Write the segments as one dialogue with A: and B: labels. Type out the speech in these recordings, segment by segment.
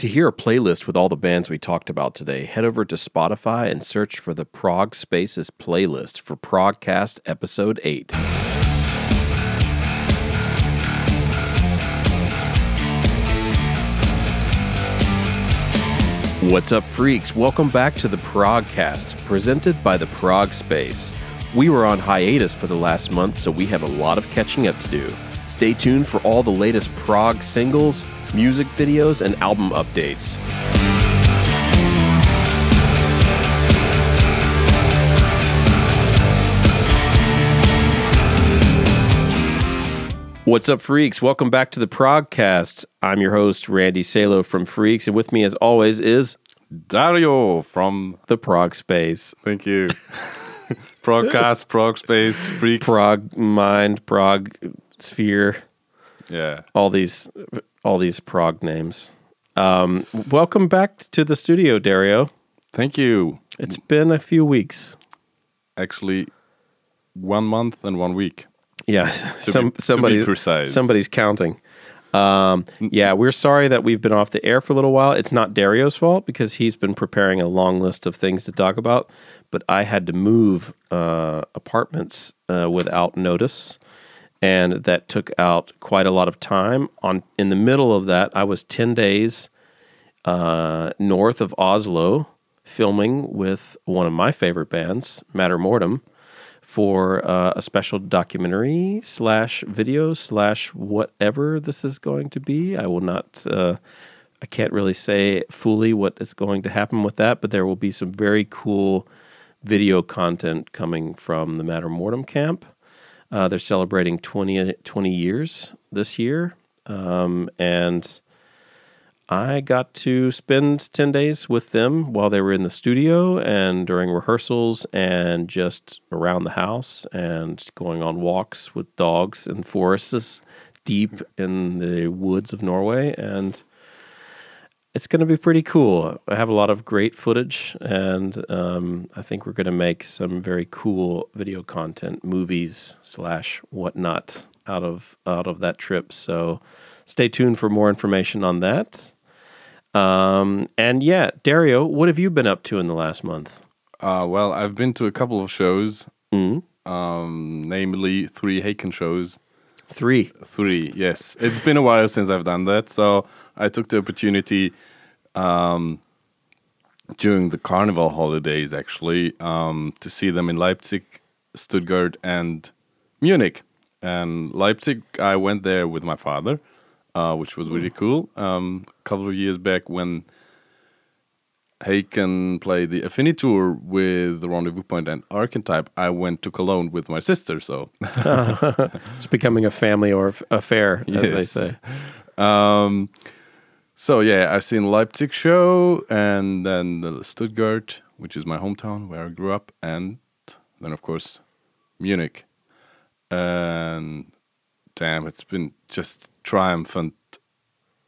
A: To hear a playlist with all the bands we talked about today, head over to Spotify and search for the Prog Spaces playlist for Progcast Episode 8. What's up, freaks? Welcome back to the Progcast, presented by the Prog Space. We were on hiatus for the last month, so we have a lot of catching up to do. Stay tuned for all the latest prog singles, music videos, and album updates. What's up, freaks? Welcome back to the Progcast. I'm your host, Randy Salo from Freaks, and with me, as always, is
B: Dario from
A: the Prog Space.
B: Thank you. Progcast, Prog Space, Freaks.
A: Prog Mind, Prog Sphere,
B: Yeah.
A: all these, all these prog names. Um, welcome back to the studio, Dario.
B: Thank you.
A: It's been a few weeks.
B: Actually, one month and one week.
A: Yeah, some
B: be,
A: somebody's somebody's counting. Um, yeah, we're sorry that we've been off the air for a little while. It's not Dario's fault because he's been preparing a long list of things to talk about. But I had to move uh, apartments uh, without notice, and that took out quite a lot of time. On in the middle of that, I was ten days uh, north of Oslo filming with one of my favorite bands, Madder Mortem for uh, a special documentary slash video slash whatever this is going to be. I will not. Uh, I can't really say fully what is going to happen with that, but there will be some very cool video content coming from the Madder Mortem camp. Uh, they're celebrating 20, 20 years this year, um, and I got to spend 10 days with them while they were in the studio and during rehearsals and just around the house and going on walks with dogs in forests deep in the woods of Norway. And it's going to be pretty cool. I have a lot of great footage, and um, I think we're going to make some very cool video content, movies slash whatnot out of out of that trip. So stay tuned for more information on that. Um, and yeah, Dario, what have you been up to in the last month?
B: Uh, well, I've been to a couple of shows,
A: Mm,
B: um, namely three Haken shows.
A: Three.
B: Three, yes. It's been a while since I've done that, so I took the opportunity um, during the carnival holidays, actually, um, to see them in Leipzig, Stuttgart, and Munich. And Leipzig, I went there with my father, uh, which was really cool. Um, a couple of years back, when Haken played the Affinity Tour with the Rendezvous Point and Archetype, I went to Cologne with my sister, so
A: It's becoming a family or affair, as they say.
B: Um, so yeah, I've seen Leipzig show and then the Stuttgart, which is my hometown where I grew up, and then of course Munich. And damn, it's been just triumphant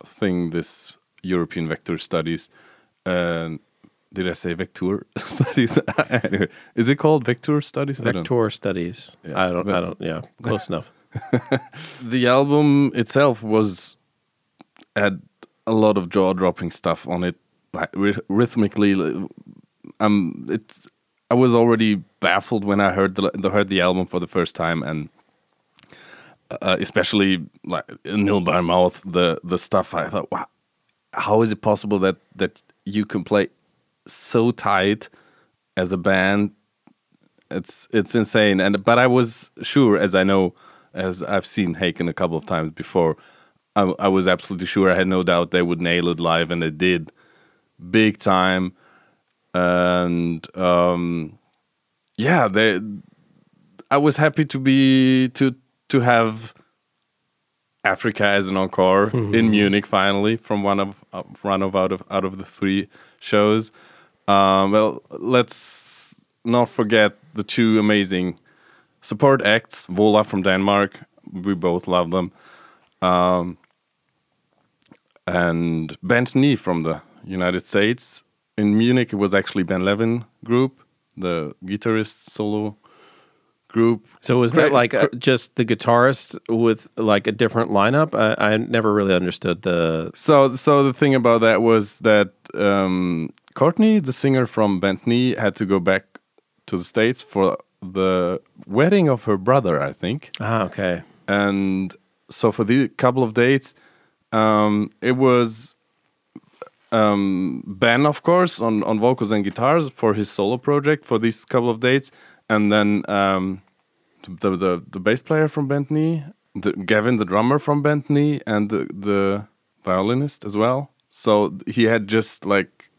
B: thing this European vector studies. And did I say vector studies? anyway, is it called vector studies?
A: Vector studies.
B: Yeah,
A: I don't.
B: but-
A: I don't. Yeah, close enough.
B: the album itself was had a lot of jaw dropping stuff on it like rhythmically um it i was already baffled when i heard the, the heard the album for the first time and uh, especially like nil by mouth the the stuff i thought wow how is it possible that that you can play so tight as a band it's it's insane. And but i was sure as i know as i've seen haken a couple of times before I, I was absolutely sure i had no doubt they would nail it live and they did. Big time. And um yeah they i was happy to be to to have africa as an encore in munich finally from one of uh, one of out of out of the three shows. Um well let's not forget the two amazing support acts vola from denmark we both love them um and bent knee from the united states. In munich it was actually ben levin group the guitarist solo group.
A: So was that like uh just the guitarist with like a different lineup? I, I never really understood the.
B: So, so the thing about that was that um, Courtney, the singer from Bent Knee, had to go back to the states for the wedding of her brother, I think.
A: Ah, okay.
B: and so for the couple of dates um it was um ben of course on on vocals and guitars for his solo project for these couple of dates and then um the the, the bass player from bent knee the, gavin the drummer from bent knee and the, the violinist as well so he had just like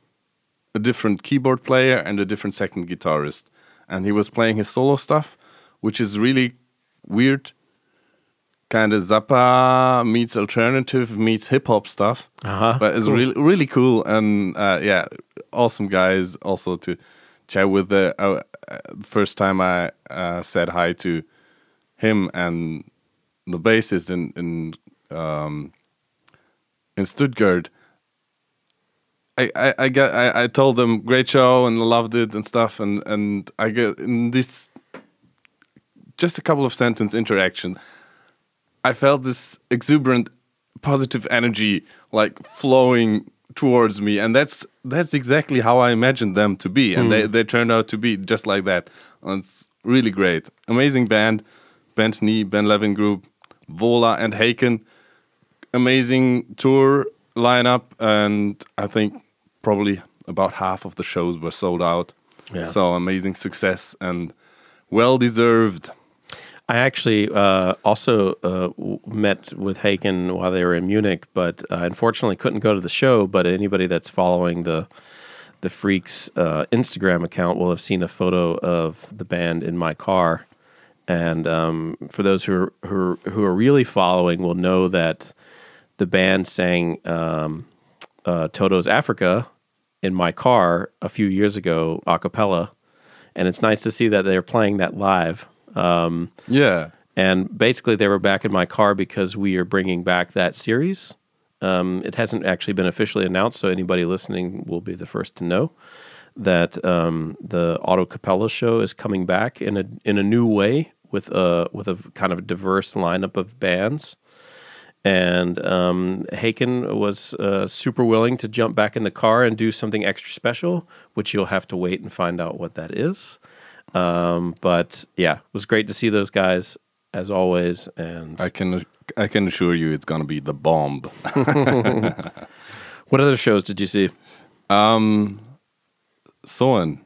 B: a different keyboard player and a different second guitarist and he was playing his solo stuff which is really weird kind of Zappa meets alternative meets hip hop stuff.
A: Uh-huh.
B: But it's really really cool and uh, yeah, awesome guys. Also to chat with the uh, uh, first time I uh, said hi to him and the bassist in in um, in Stuttgart. I, I, I got I, I told them great show and loved it and stuff and and I get in this just a couple of sentence interaction I felt this exuberant positive energy like flowing towards me and that's that's exactly how I imagined them to be and they, hmm. they turned out to be just like that. And it's really great. Amazing band bent knee Ben Levin Group Vola and Haken. Amazing tour lineup and I think probably about half of the shows were sold out.
A: Yeah.
B: so amazing success and well deserved
A: I actually uh, also uh, met with Haken while they were in Munich, but uh, unfortunately couldn't go to the show. But anybody that's following the the Freaks uh, Instagram account will have seen a photo of the band in my car. And um, for those who are, who are who are really following, will know that the band sang um, uh, Toto's Africa in my car a few years ago a cappella, and it's nice to see that they're playing that live. Um,
B: yeah
A: and basically, they were back in my car because we are bringing back that series. Um, it hasn't actually been officially announced, so anybody listening will be the first to know that um, the Auto Capella show is coming back in a in a new way with a with a kind of diverse lineup of bands. And um, Haken was uh, super willing to jump back in the car and do something extra special, which you'll have to wait and find out what that is. Um, but yeah, it was great to see those guys as always. And
B: I can I can assure you it's gonna be the bomb.
A: what other shows did you see?
B: Um, Soen,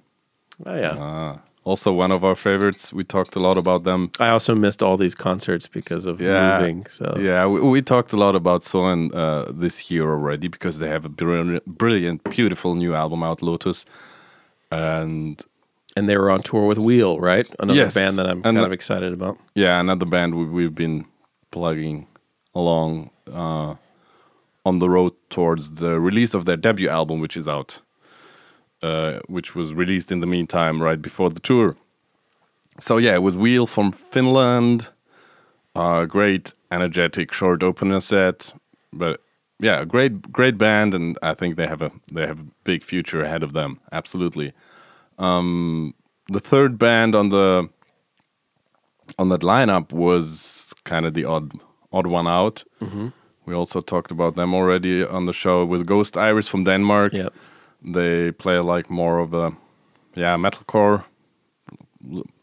A: Oh yeah,
B: uh, also one of our favorites. We talked a lot about them.
A: I also missed all these concerts because of
B: Yeah,
A: moving. So
B: yeah, we, we talked a lot about Soen uh, this year already because they have a brilliant, brilliant, beautiful new album out, Lotus, and
A: and they were on tour with Wheel, right? Another
B: Yes,
A: band that I'm
B: and
A: kind
B: the-
A: of excited about.
B: yeah, another band we, we've been plugging along uh, on the road towards the release of their debut album, which is out, uh, which was released in the meantime right before the tour. So yeah, with Wheel from Finland, uh, great, energetic, short opener set, but yeah, great, great band, and I think they have a they have a big future ahead of them. Absolutely. Um, the third band on the on that lineup was kind of the odd odd one out. We also talked about them already on the show. It was Ghost Iris from Denmark.
A: Yep.
B: They play like more of a yeah metalcore,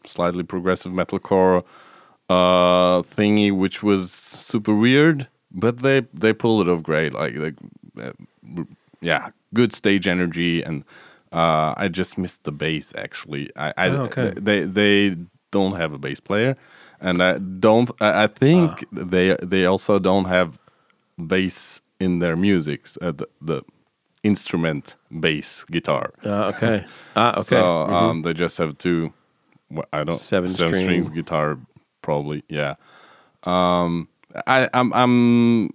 B: slightly progressive metalcore uh, thingy, which was super weird. But they they pulled it off great. Like like uh, yeah, good stage energy and. Uh, I just missed the bass. Actually, I, I
A: Oh, okay.
B: they they don't have a bass player, and I don't. I, I think
A: Ah.
B: they they also don't have bass in their music. Uh, the, the instrument bass guitar.
A: Uh, okay. Ah, okay.
B: So
A: Mhm.
B: um, they just have two. wh- I don't
A: Seven string.
B: strings guitar probably. Yeah. Um, I I'm I'm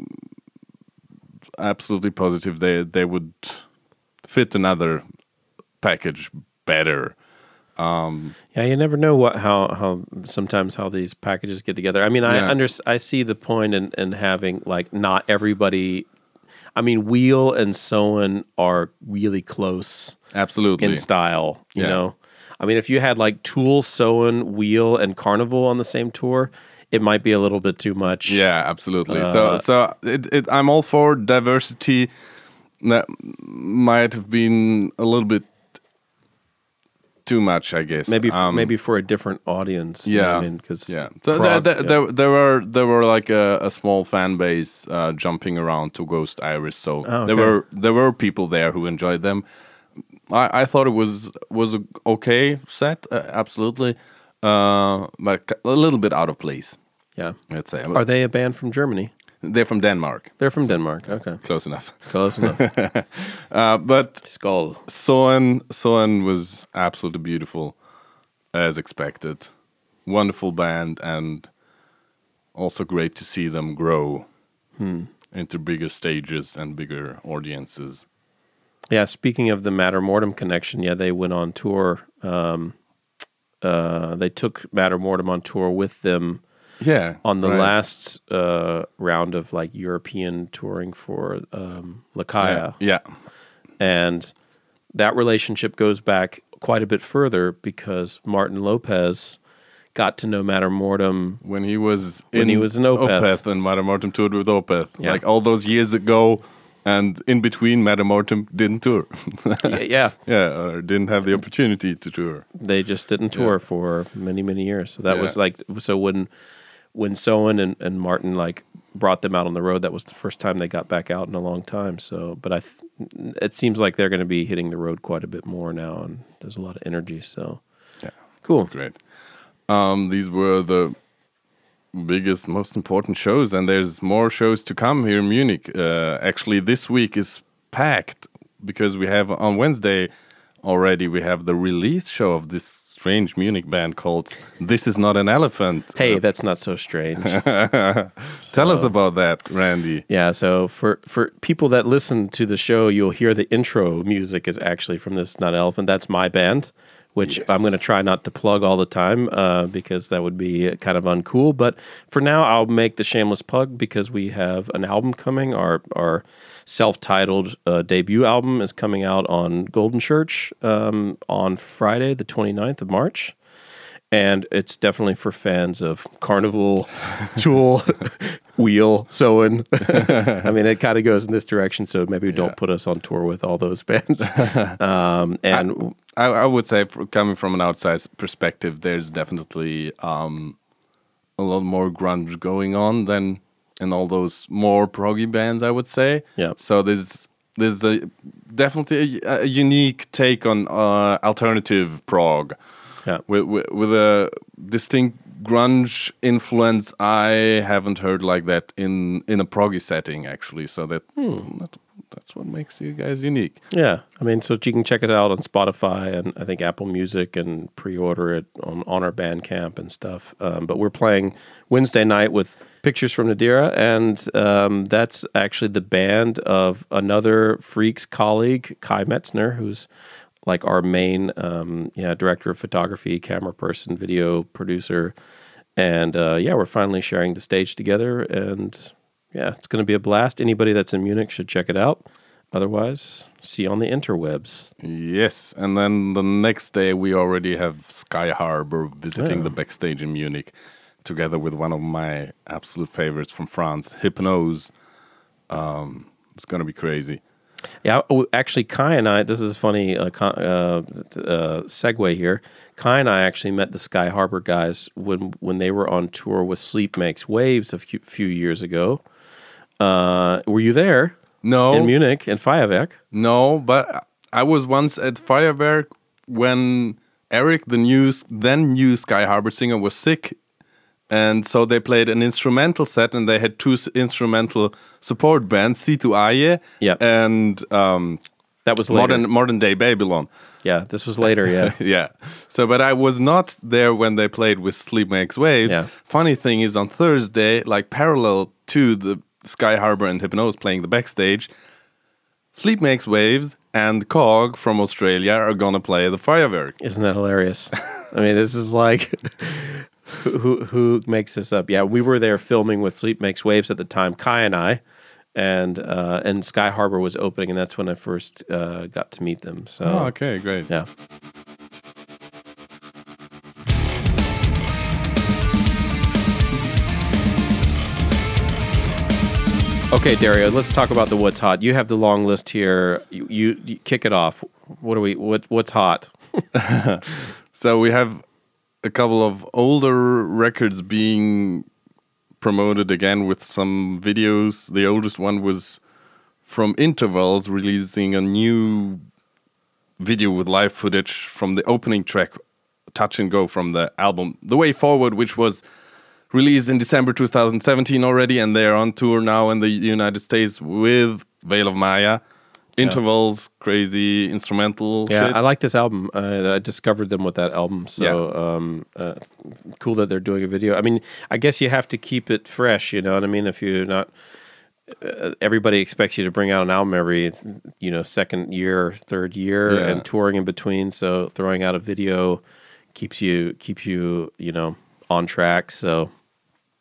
B: absolutely positive they they would fit another package better.
A: Yeah, you never know what how how sometimes how these packages get together. I mean, I
B: Yeah.
A: under I see the point in, in having like not everybody. I mean, Wheel and Soen are really close
B: Absolutely.
A: in style. You
B: Yeah.
A: know, I mean, if you had like Tool, Soen, Wheel, and Karnivool on the same tour, it might be a little bit too much.
B: Yeah, absolutely.
A: Uh,
B: so, so it, it, I'm all for diversity. That might have been a little bit too much, I guess.
A: Maybe
B: Um,
A: maybe for a different audience. you know
B: Yeah,
A: I mean, because
B: yeah. So there, there, there, there were there were like a, a small fan base uh, jumping around to Ghost Iris. So
A: Oh, okay.
B: there were there were people there who enjoyed them. I, I thought it was was a okay set, uh, absolutely, uh, but a little bit out of place.
A: yeah.
B: I'd say.
A: Are they a band from Germany?
B: They're from Denmark.
A: They're from Denmark. Okay,
B: Close enough.
A: close enough.
B: Uh, but
A: Skull.
B: Soen Soen was absolutely beautiful, as expected. Wonderful band, and also great to see them grow into bigger stages and bigger audiences.
A: Yeah, speaking of the Madder Mortem connection, yeah, they went on tour. Um, uh, they took Madder Mortem on tour with them
B: Yeah,
A: on the
B: right.
A: last uh, round of like European touring for um, Lykaia,
B: Yeah, yeah,
A: and that relationship goes back quite a bit further because Martin Lopez got to know Madder Mortem.
B: when he was
A: When he was in Opeth.
B: and Madder Mortem toured with Opeth,
A: Yeah.
B: like all those years ago, and in between, Madder Mortem didn't tour.
A: yeah, yeah,
B: yeah, or didn't have the opportunity to tour.
A: they just didn't tour for many many years. So that
B: Yeah.
A: was like so when when Soen and, and Martin like brought them out on the road, that was the first time they got back out in a long time. So, but I, th- it seems like they're going to be hitting the road quite a bit more now, and there's a lot of energy. So,
B: Yeah.
A: cool.
B: Great. Um, these were the biggest, most important shows, and there's more shows to come here in Munich. Uh, actually, this week is packed because we have on Wednesday already we have the release show of this strange Munich band called "This Is Not an Elephant."
A: Hey, that's not so strange.
B: Tell us about that, Randy.
A: yeah. So for for people that listen to the show, you'll hear the intro music is actually from this Not Elephant. That's my band, which
B: Yes.
A: I'm going to try not to plug all the time uh, because that would be kind of uncool. But for now, I'll make the shameless plug because we have an album coming. Our our self-titled uh, debut album is coming out on Golden Church um, on Friday, the 29th of March. And it's definitely for fans of Karnivool, Tool, Wheel, Soen. I mean, it kind of goes in this direction. So maybe don't put us on tour with all those bands. um, and
B: I, I would say, coming from an outside perspective, there's definitely um, a lot more grunge going on than in all those more proggy bands. I would say.
A: Yeah.
B: So there's there's a definitely a, a unique take on uh, alternative prog
A: yeah,
B: with, with with a distinct grunge influence. I haven't heard like that in in a proggy setting actually. So that, that that's what makes you guys unique.
A: yeah. I mean, so you can check it out on Spotify and I think Apple Music and pre-order it on, on our Bandcamp and stuff. Um, but we're playing Wednesday night with Pictures from Nadira, and um, that's actually the band of another Freaks colleague, Kai Metzner, who's like our main um, yeah director of photography, camera person, video producer, and uh, yeah, we're finally sharing the stage together, and yeah, it's going to be a blast. Anybody that's in Munich should check it out. Otherwise, see you on the interwebs.
B: Yes, and then the next day we already have Sky Harbor visiting
A: Yeah.
B: the backstage in Munich, together with one of my absolute favorites from France, Hypno5e. Um, it's gonna be crazy.
A: Yeah, actually, Kai and I. This is a funny. Uh, uh, uh, segue here. Kai and I actually met the Sky Harbor guys when when they were on tour with Sleep Makes Waves a few, few years ago. Uh, were you there
B: No,
A: in Munich in Feierwerk?
B: no, but I was once at Feierwerk when Eric, the new then new Sky Harbor singer, was sick. And so they played an instrumental set, and they had two s- instrumental support bands, C2Aye
A: Yep.
B: and um,
A: That was later.
B: modern modern day Babylon.
A: Yeah, this was later. Yeah,
B: yeah. So, but I was not there when they played with Sleep Makes Waves.
A: Yeah.
B: Funny thing is, on Thursday, like parallel to the Sky Harbor and Hypno5e playing the backstage, Sleep Makes Waves and Cog from Australia are gonna play the firework.
A: isn't that hilarious? I mean, this is like who, who, who makes this up? Yeah, we were there filming with Sleep Makes Waves at the time, Kai and I, and uh, and Sky Harbor was opening, and that's when I first uh, got to meet them. So,
B: oh, okay, great.
A: Yeah. Okay, Dario, let's talk about the what's hot. You have the long list here. You, you, you kick it off. What are we? What what's hot?
B: so we have a couple of older records being promoted again with some videos. The oldest one was from Intervals releasing a new video with live footage from the opening track Touch and Go from the album The Way Forward, which was released in December 2017 already, and they're on tour now in the United States with Veil of Maya. Intervals, crazy instrumental
A: Yeah,
B: shit.
A: I like this album. Uh, I discovered them with that album. So um, uh, cool that they're doing a video. I mean, I guess you have to keep it fresh. You know what I mean? If you're not, uh, everybody expects you to bring out an album every, you know, second year, third year,
B: Yeah.
A: and touring in between. So throwing out a video keeps you keeps you you know on track. So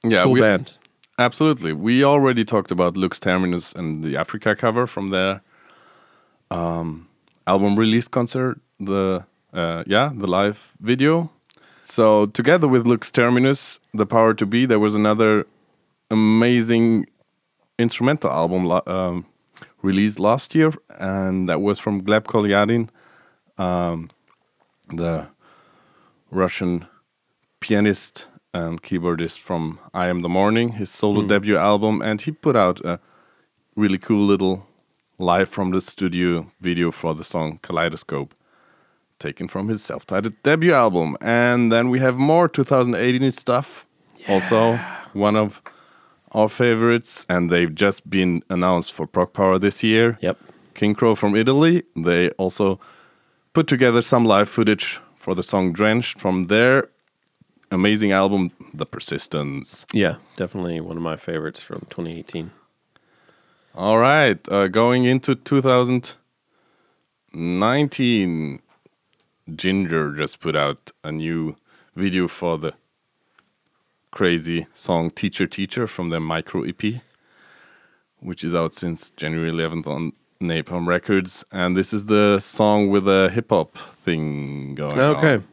B: yeah,
A: cool
B: we,
A: band.
B: Absolutely. We already talked about Lux Terminus and the Africa cover from their um, album release concert, the uh, yeah, the live video. So together with Lux Terminus, The Power to Be, there was another amazing instrumental album um, released last year, and that was from Gleb Kolyadin, um, the Russian pianist and keyboardist from I Am the Morning, his solo debut album, and he put out a really cool little live from the studio video for the song Kaleidoscope, taken from his self titled debut album. And then we have more 2018 stuff, also one of our favorites, and they've just been announced for Prog Power this year.
A: Yep.
B: Kingcrow from Italy. They also put together some live footage for the song Drenched from their amazing album, The Persistence.
A: Yeah, definitely one of my favorites from 2018.
B: All right, uh, going into 2019, Jinjer just put out a new video for the crazy song Teacher Teacher from their micro EP, which is out since January 11th on Napalm Records. And this is the song with a hip hop thing going on.
A: Okay.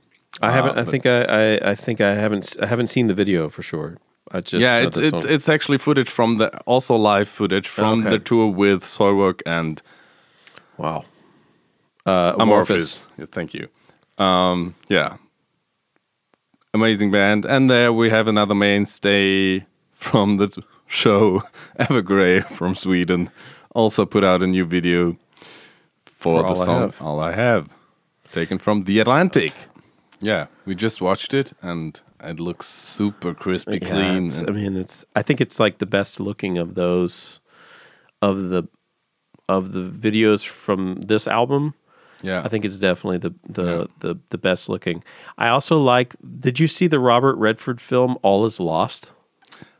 A: I
B: Uh,
A: haven't. I think I, I. I think I haven't. I haven't seen the video for sure. I just
B: yeah, it's it's, it's actually footage from the also live footage from
A: Okay.
B: the tour with Soilwork and
A: wow. Uh, Amorphis.
B: Amorphis. Yeah, thank you. Um, yeah, amazing band, and there we have another mainstay from the show, Evergrey from Sweden, also put out a new video for,
A: For
B: the
A: All I
B: song
A: Have.
B: "All I Have," taken from the Atlantic. Yeah, we just watched it, and it looks super crispy
A: Yeah,
B: clean.
A: I mean, it's. I think it's like the best looking of those, of the, of the videos from this album.
B: yeah,
A: I think it's definitely the the, the the best looking. I also like. Did you see the Robert Redford film All Is Lost?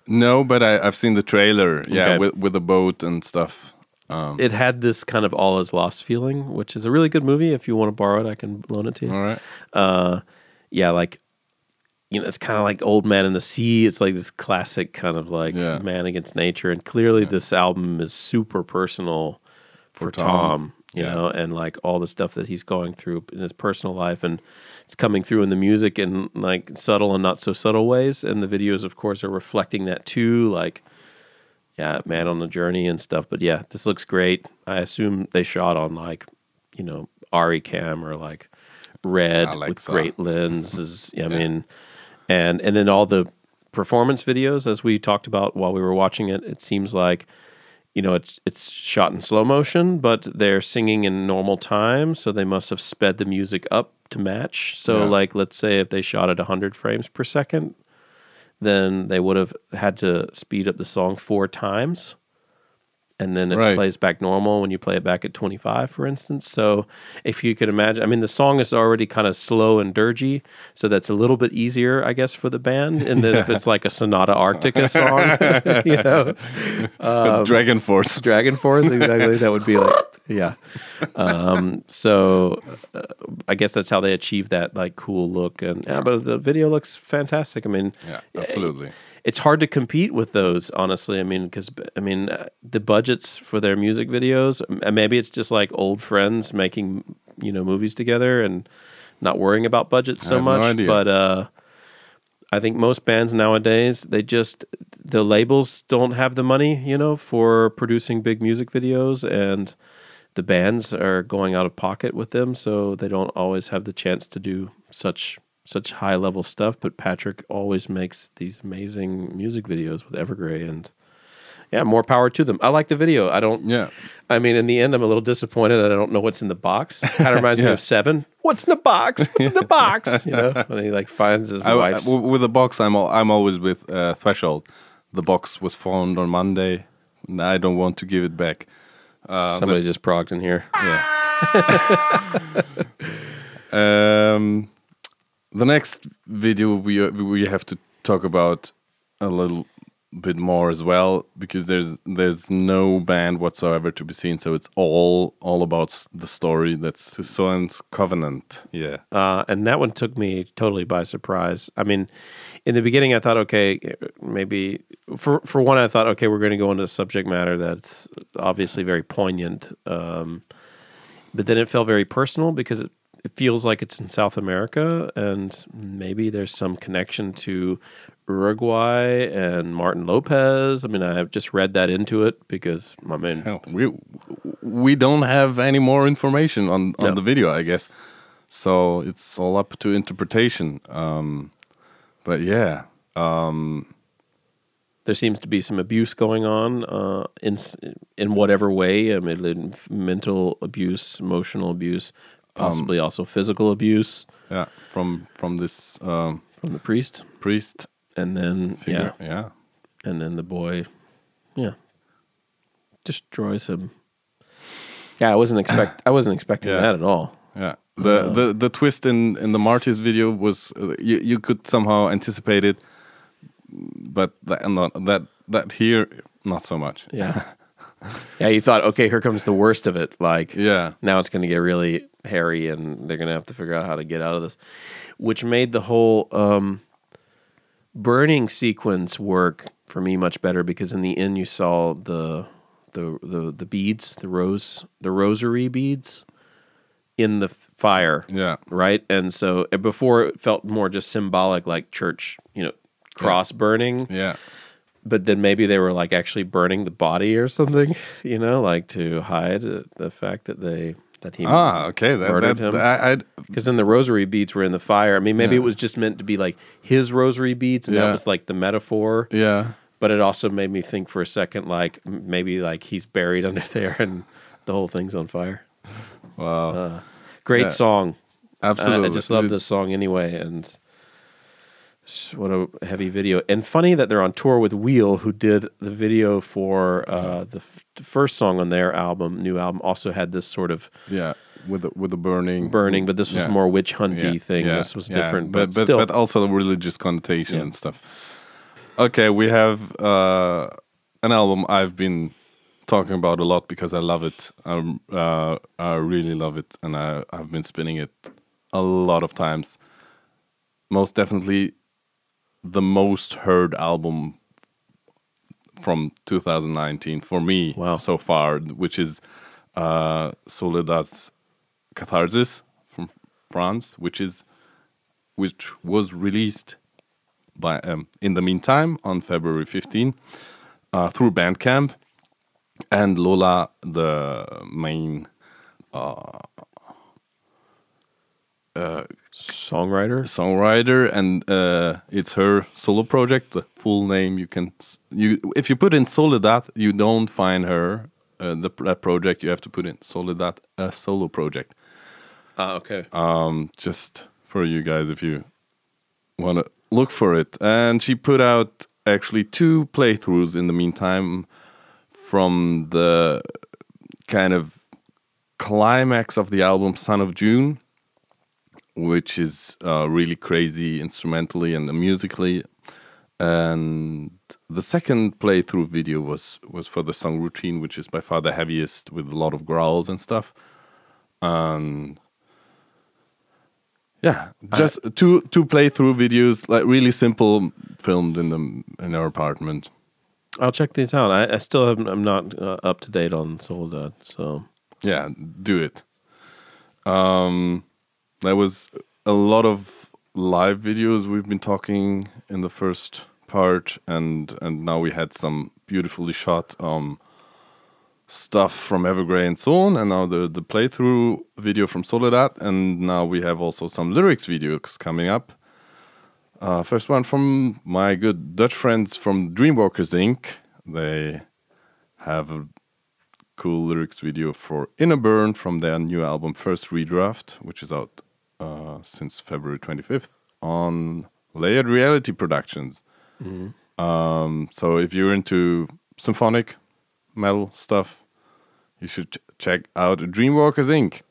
B: No, but I, I've seen the trailer. Yeah,
A: Okay.
B: with with the boat and stuff. Um,
A: It had this kind of all is lost feeling, which is a really good movie. If you want to borrow it, I can loan it to you.
B: all right.
A: uh yeah like you know it's kind of like old man in the sea. It's like this classic kind of like
B: Yeah.
A: man against nature. And clearly this album is super personal for,
B: For
A: tom,
B: Tom.
A: you
B: Yeah.
A: know and like all the stuff that he's going through in his personal life. And it's coming through in the music in like subtle and not so subtle ways. And the videos of course are reflecting that too. Like yeah man on the journey and stuff. But yeah this looks great. I assume they shot on like you know ari cam or like red with great lenses. I mean and and then all the performance videos as we talked about while we were watching it it seems like you know it's it's shot in slow motion but they're singing in normal time so they must have sped the music up to match so
B: Yeah.
A: like let's say if they shot at 100 frames per second then they would have had to speed up the song four times and then it
B: Right.
A: plays back normal when you play it back at 25 for instance so if you could imagine i mean the song is already kind of slow and dirgy so that's a little bit easier i guess for the band and then if it's like a sonata arctica song you know Um,
B: Dragon Force.
A: dragon force exactly that would be like yeah um so uh, i guess that's how they achieve that like cool look and yeah but the video looks fantastic i mean
B: Yeah, absolutely.
A: It's hard to compete with those honestly i mean because i mean uh, the budgets for their music videos m- maybe it's just like old friends making you know movies together and not worrying about budgets so
B: no
A: much
B: idea.
A: but uh I think most bands nowadays they just the labels don't have the money, you know, for producing big music videos and the bands are going out of pocket with them, so they don't always have the chance to do such such high level stuff. But Patrick always makes these amazing music videos with Evergrey, and yeah, more power to them. I like the video. I don't.
B: Yeah.
A: I mean, in the end, I'm a little disappointed that I don't know what's in the box. Kind of reminds me of Seven. What's in the box? What's in the box? You know, when he like finds his
B: I, I-
A: wife's.
B: w- with the box, I'm al- I'm always with uh, Threshold. The box was found on Monday. and I don't want to give it back. Uh,
A: Somebody just progged in here.
B: Yeah. um, the next video we we have to talk about a little bit more as well because there's there's no band whatsoever to be seen, so it's all all about the story that's Soen's Covenant. Yeah.
A: uh, and that one took me totally by surprise. I mean, in the beginning, I thought, okay, maybe for for one, I thought, okay, we're going to go into a subject matter that's obviously very poignant, um, but then it felt very personal because it, it feels like it's in South America, and maybe there's some connection to Uruguay and Martin Lopez. I mean, I have just read that into it because I mean,
B: Hell, we we don't have any more information on on
A: No.
B: the video, I guess. So it's all up to interpretation. Um, but yeah,
A: there seems to be some abuse going on uh, in in whatever way. I mean, mental abuse, emotional abuse, possibly also physical abuse
B: yeah, from from this um,
A: from the priest,
B: priest
A: and then
B: figure.
A: yeah,
B: yeah.
A: and then the boy, yeah, destroys him. Yeah, I wasn't expect I wasn't expecting
B: Yeah.
A: that at all.
B: Yeah. The, the the twist in in the Martyrs video was uh, you you could somehow anticipate it, but that not that that here not so much.
A: Yeah, yeah. You thought, okay, here comes the worst of it. Like,
B: Yeah.
A: now it's going to get really hairy and they're going to have to figure out how to get out of this which made the whole um, burning sequence work for me much better because in the end you saw the the the, the beads the rose the rosary beads in the fire
B: Yeah.
A: right and so before it felt more just symbolic like church you know cross burning
B: Yeah.
A: But then maybe they were like actually burning the body or something you know like to hide uh, the fact that they that he
B: Ah, okay. That,
A: murdered
B: that,
A: him
B: I, I
A: because then the rosary beads were in the fire. I mean, maybe
B: Yeah.
A: it was just meant to be like his rosary beads, and that was like the metaphor.
B: yeah.
A: But it also made me think for a second, like maybe like he's buried under there, and the whole thing's on fire.
B: Wow.
A: Great
B: Yeah.
A: song.
B: Absolutely.
A: I, just love this song anyway, and what a heavy video. And funny that they're on tour with Wheel, who did the video for uh, the f- first song on their album, new album. Also had this sort of
B: Yeah. With the with the burning
A: burning, but this was
B: Yeah.
A: more witch hunty
B: Yeah,
A: thing.
B: yeah,
A: This was different,
B: but
A: but,
B: but,
A: still.
B: but also the religious connotation and stuff. Okay, we have uh, an album I've been talking about a lot because I love it. Um, uh, I really love it, and I, I've been spinning it a lot of times. Most definitely, the most heard album from 2019 for me
A: Wow.
B: so far, which is uh, Soledad's Catharsis from France, which is which was released by um, in the meantime on February 15 uh, through Bandcamp, and Lola, the main
A: songwriter.
B: songwriter, and uh, it's her solo project. The full name you can you if you put in Soledad, you don't find her. Uh, the that project you have to put in Soledad, a solo project.
A: Ah, okay.
B: um, just for you guys if you want to look for it. And she put out actually two playthroughs in the meantime from the kind of climax of the album Son of June, which is uh, really crazy instrumentally and musically. And the second playthrough video was was for the song Routine, which is by far the heaviest with a lot of growls and stuff. And yeah, just two two playthrough videos, like really simple, filmed in the in our apartment.
A: I'll check these out. I, I still haven't. I'm not uh, up to date on Soledad, so
B: Yeah, do it. Um, there was a lot of live videos we've been talking in the first part, and and now we had some beautifully shot um, stuff from Evergrey and so on, and now the the playthrough video from Soledad, and now we have also some lyrics videos coming up. Uh, first one from my good Dutch friends from Dreamwalkers Inc. They have a cool lyrics video for Inner Burn from their new album First Redraft, which is out uh, since February 25th on Layered Reality Productions. Um, so if you're into symphonic metal stuff, you should ch- check out Dreamwalkers Inc.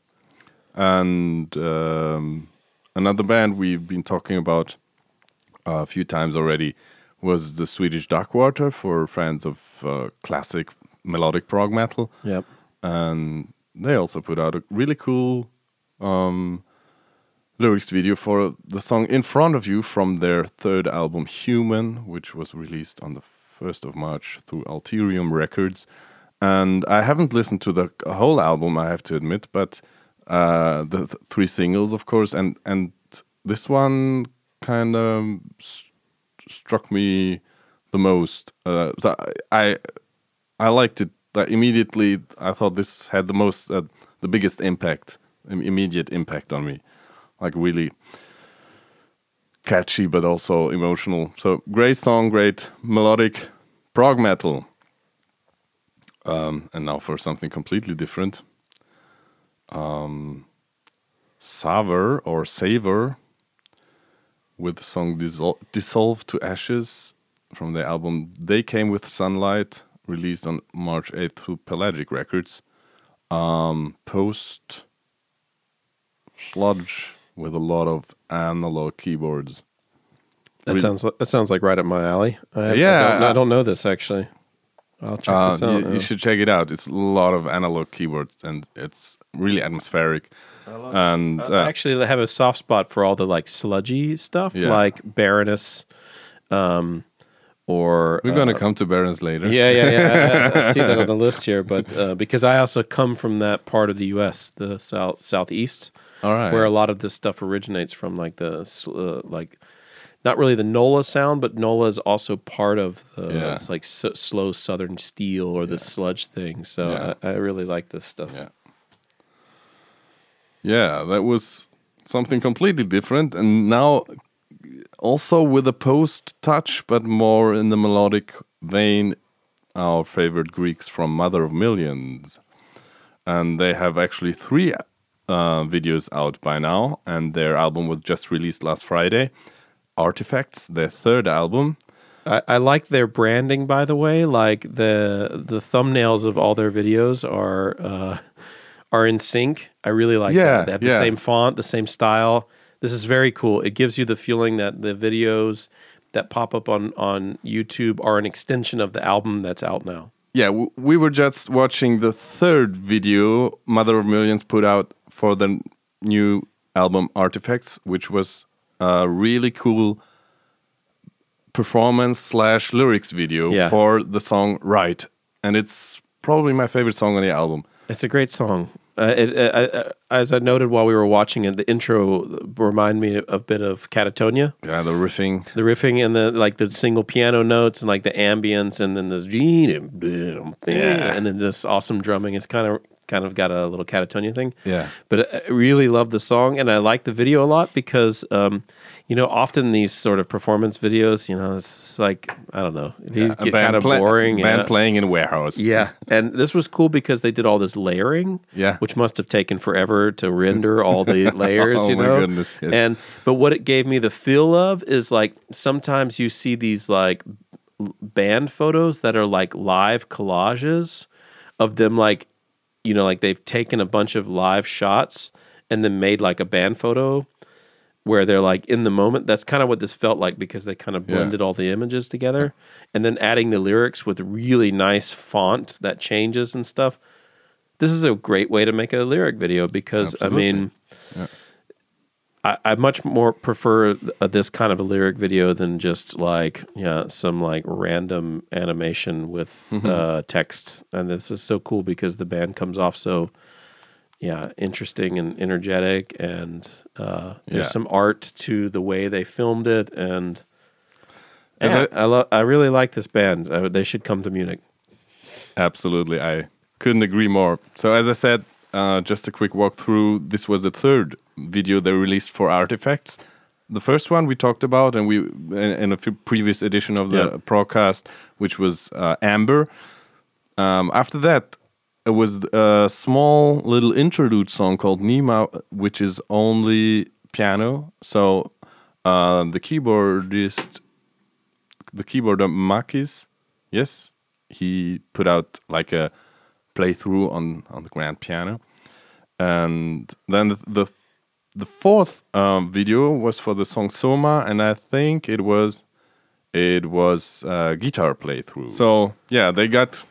B: And um, another band we've been talking about a few times already was the Swedish Darkwater for fans of uh, classic melodic prog metal
A: Yep.
B: and they also put out a really cool um, lyrics video for the song "In Front of You" from their third album "Human," which was released on the first of March through Ulterium Records. And I haven't listened to the whole album, I have to admit, but uh, the th- three singles, of course, and and this one kind of st- struck me the most. Uh, I I liked it immediately. I thought this had the most, uh, the biggest impact, immediate impact on me. Like really catchy, but also emotional. So great song, great melodic prog metal. Um, and now for something completely different. Um, Sâver or Sâver with the song Dissol- Dissolve to Ashes from the album They Came with Sunlight, released on March 8th through Pelagic Records. Um, post sludge with a lot of analog keyboards.
A: That
B: Really-
A: sounds that sounds like right up my alley. I,
B: Yeah,
A: I don't, I
B: I-
A: don't know this actually. I'll check
B: Uh,
A: this out.
B: you, you should check it out. It's a lot of analog keyboards and it's really atmospheric. And
A: I
B: uh,
A: actually have a soft spot for all the like sludgy stuff,
B: Yeah.
A: like Baroness, um, or
B: we're gonna
A: uh,
B: come to Barons later.
A: Yeah, yeah, yeah. I, I- I see that on the list here, but uh, because I also come from that part of the U.S., the south southeast,
B: All right.
A: where a lot of this stuff originates from, like the uh, like not really the NOLA sound, but NOLA is also part of the
B: Yeah.
A: it's like s- slow Southern steel or the sludge thing. So
B: Yeah.
A: I, I really like this stuff.
B: Yeah. Yeah, that was something completely different. And now also with a post touch, but more in the melodic vein, our favorite Greeks from Mother of Millions. And they have actually three uh, videos out by now, and their album was just released last Friday. Artifacts, their third album.
A: I, I like their branding, by the way. Like the the thumbnails of all their videos are uh, are in sync. I really like
B: Yeah,
A: that. They have the
B: yeah.
A: same font, the same style. This is very cool. It gives you the feeling that the videos that pop up on on YouTube are an extension of the album that's out now.
B: Yeah, we were just watching the third video Mother of Millions put out for the new album Artifacts, which was a really cool performance slash lyrics video
A: Yeah.
B: for the song Right, and it's probably my favorite song on the album.
A: It's a great song. Uh, it, uh, uh, as I noted while we were watching it, the intro remind me a bit of Katatonia.
B: Yeah, the riffing.
A: the riffing and the like the single piano notes and like the ambience and then this
B: Yeah.
A: and then this awesome drumming it's kind of kind of got a little katatonia thing
B: Yeah.
A: but I really love the song and I like the video a lot because um, you know often these sort of performance videos you know it's like I don't know these
B: A
A: get kind of boring
B: Band
A: yeah.
B: playing in a warehouse.
A: Yeah, and this was cool because they did all this layering,
B: Yeah.
A: which must have taken forever to render all the layers.
B: Oh
A: you
B: my
A: know,
B: goodness, yes.
A: and but what it gave me the feel of is like sometimes you see these like band photos that are like live collages of them like you know like they've taken a bunch of live shots and then made like a band photo where they're like in the moment. That's kind of what this felt like because they kind of
B: Yeah.
A: blended all the images together and then adding the lyrics with really nice font that changes and stuff. This is a great way to make a lyric video because I mean, I, I much more prefer uh, this kind of a lyric video than just like yeah some like random animation with uh, text. And this is so cool because the band comes off so yeah, interesting and energetic, and uh, there's
B: Yeah.
A: some art to the way they filmed it, and yeah,
B: I-
A: I, lo- I really like this band. I, they should come to Munich.
B: Absolutely, I couldn't agree more. So, as I said, uh, just a quick walkthrough. This was the third video they released for Artifacts. The first one we talked about, and we in, in a few previous edition of the
A: Yeah.
B: broadcast, which was uh, Amber. Um, after that, it was a small little interlude song called Nima, which is only piano. So uh, the keyboardist, the keyboarder Makis, yes, he put out like a playthrough on on the grand piano, and then the the, the fourth um, video was for the song Soma, and I think it was it was uh, guitar playthrough. So yeah, they got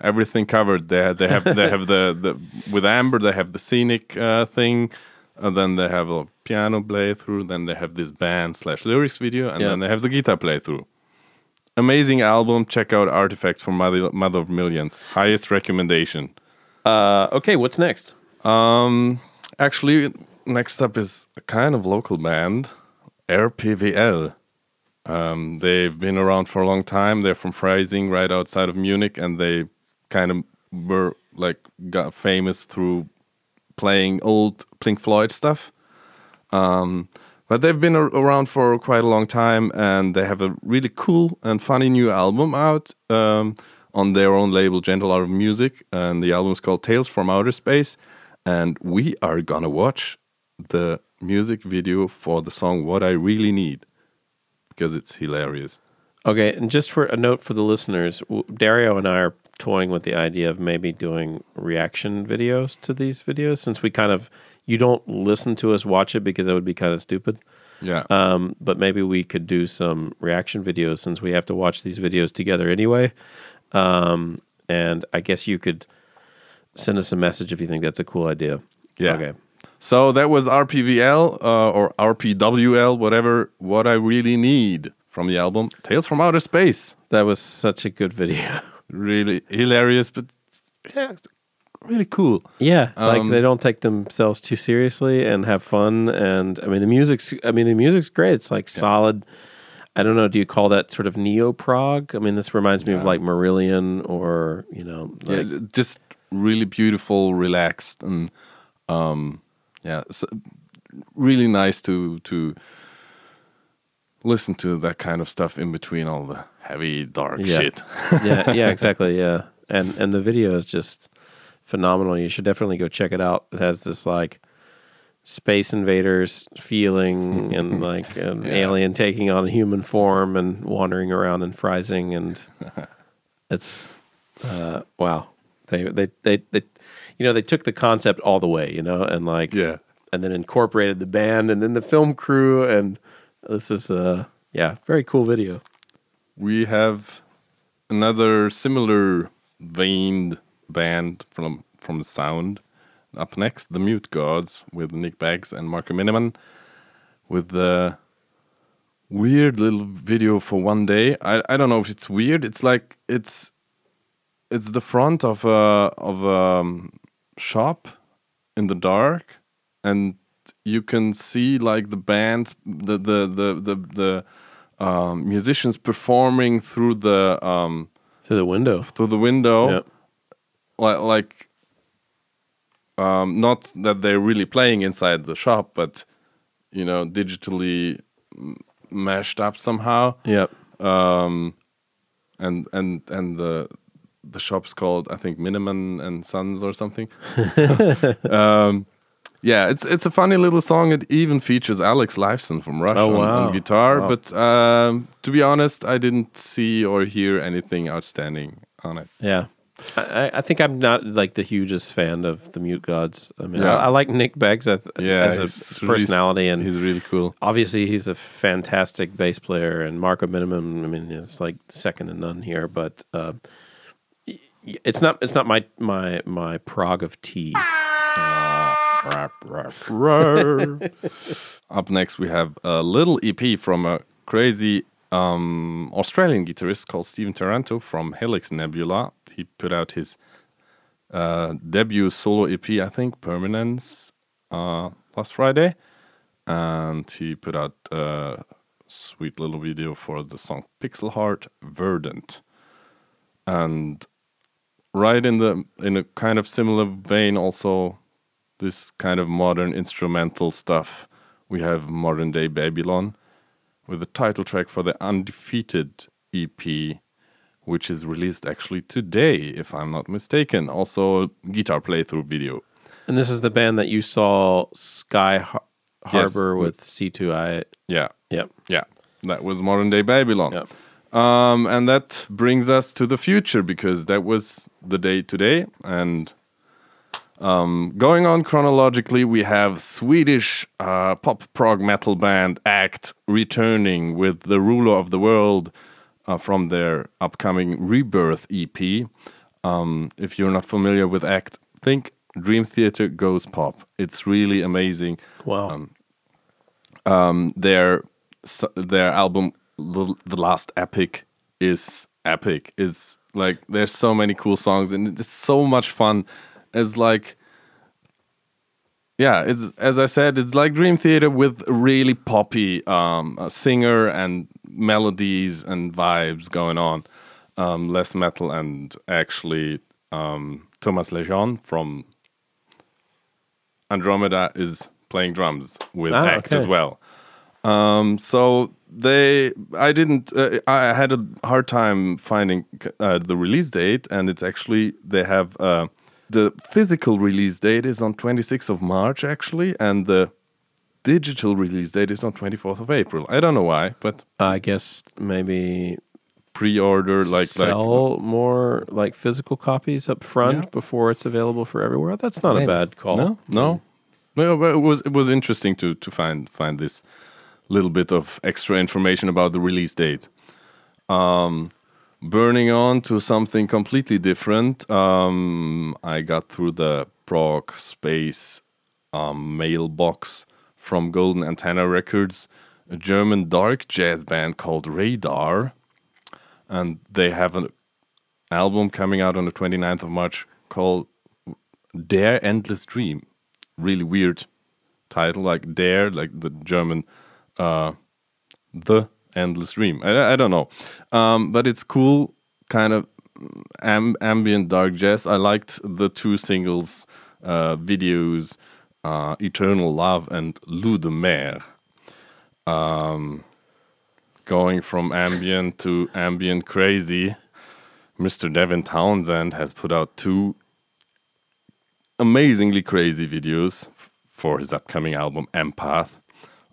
B: everything covered. They they have they have the, the with Amber they have the scenic uh, thing, and then they have a piano playthrough. Then they have this band slash lyrics video, and
A: Yeah.
B: then they have the guitar playthrough. Amazing album. Check out Artifacts from Mother, Mother of Millions. Highest recommendation.
A: Uh, okay, what's next?
B: Um, actually, next up is a kind of local band, RPVL. Um, they've been around for a long time. They're from Freising, right outside of Munich, and they kind of were like got famous through playing old Pink Floyd stuff. Um, but they've been ar- around for quite a long time, and they have a really cool and funny new album out um, on their own label, Gentle Art of Music, and the album is called Tales from Outer Space. And we are gonna watch the music video for the song "What I Really Need" because it's hilarious.
A: Okay, and just for a note for the listeners, Dario and I are toying with the idea of maybe doing reaction videos to these videos since we kind of you don't listen to us watch it because that would be kind of stupid.
B: Yeah,
A: Um, but maybe we could do some reaction videos since we have to watch these videos together anyway. Um, and I guess you could send us a message if you think that's a cool idea.
B: Yeah.
A: Okay.
B: So that was RPVL uh, or RPWL, whatever. What I really need from the album Tales from Outer Space.
A: That was such a good video.
B: Really hilarious, but yeah, really cool.
A: Yeah, like
B: Um,
A: they don't take themselves too seriously and have fun. And I mean, the music's. I mean, the music's great. It's like solid. I don't know. Do you call that sort of neo prog? I mean, this reminds me of like Marillion or you know, like,
B: yeah, just really beautiful, relaxed, and um, yeah, s really nice to to listen to that kind of stuff in between all the heavy, dark
A: Yeah.
B: shit.
A: yeah, yeah, exactly. Yeah, and and the video is just phenomenal. You should definitely go check it out. It has this like space invaders feeling and like an
B: Yeah.
A: alien taking on a human form and wandering around and Freising, and it's uh, wow. They, they they they you know they took the concept all the way, you know, and like
B: Yeah.
A: and then incorporated the band and then the film crew, and this is uh yeah, very cool video.
B: we have another similar veined band from from sound. Up next, the Mute Gods with Nick Beggs and Marco Minnemann with the weird little video for one day. I, I don't know if it's weird. It's like it's it's the front of a of a um, shop in the dark, and you can see like the bands, the the the the, the um, musicians performing through the um,
A: Through the window.
B: through the window,
A: Yep.
B: like like um, not that they're really playing inside the shop, but you know, digitally m- mashed up somehow.
A: Yep.
B: Um, and and and the the shop's called I think Minnemann and Sons or something. um, yeah, it's it's a funny little song. It even features Alex Lifeson from Rush
A: Oh,
B: on,
A: wow.
B: on guitar.
A: Wow.
B: But um, to be honest, I didn't see or hear anything outstanding on it.
A: Yeah. I, I- think I'm not like the hugest fan of the Mute Gods. I mean,
B: Yeah.
A: I, I like Nick Beggs as,
B: Yeah,
A: as a
B: really-
A: personality, and
B: He's really cool.
A: obviously he's a fantastic bass player. And Marco Minnemann, I mean, it's like second to none here. But uh, it's not it's not my my my prog of tea.
B: Up next, we have a little EP from a crazy um, Australian guitarist called Steven Taranto from Helix Nebula. He put out his uh, debut solo EP, I think, Permanence, uh, last Friday, and he put out a sweet little video for the song Pixel Heart Verdant, and right in the in a kind of similar vein, also this kind of modern instrumental stuff. We have modern day Babylon with the title track for the Undefeated EP, which is released actually today, if I'm not mistaken. Also, guitar playthrough video.
A: And this is the band that you saw Sky Har-
B: Yes,
A: Harbor
B: with-
A: with Sithu Aye.
B: Yeah,
A: Yep.
B: yeah, that was modern day Babylon.
A: Yep.
B: Um, and that brings us to the future because that was the day today. And um, going on chronologically, we have Swedish uh, pop prog metal band Act returning with The Ruler of the World uh, from their upcoming Rebirth EP. Um, if you're not familiar with Act, think Dream Theater Goes Pop. It's really amazing
A: Wow.
B: their their album the, the last epic is epic. Is like there's so many cool songs and it's so much fun. It's like yeah it's as i said it's like dream theater with really poppy um singer and melodies and vibes going on. Um less metal and actually um thomas lejon from andromeda is playing drums with
A: Ah,
B: act as well. Um, so they, I didn't, uh, I had a hard time finding uh, the release date, and it's actually they have uh, the physical release date is on 26th of March actually, and the digital release date is on 24th of April. I don't know why, but
A: I guess maybe
B: pre-order like like
A: sell more like physical copies up front
B: Yeah.
A: before it's available for everywhere. That's not
B: Maybe.
A: a bad call.
B: No, no, no. It was it was interesting to to find find this little bit of extra information about the release date. Um, burning on to something completely different. Um, I got through the prog space um, mailbox from Golden Antenna Records, a German dark jazz band called Radare, and they have an album coming out on the 29th of March called Dare Endless Dream. Really weird title, like Dare, like the German, uh, The Endless Dream. I, I don't know. Um, but it's cool, kind of am- ambient dark jazz. I liked the two singles, uh, videos, uh, Eternal Love and Loup de Mer. Um, going from ambient to ambient crazy. Mr. Devin Townsend has put out two amazingly crazy videos for his upcoming album Empath.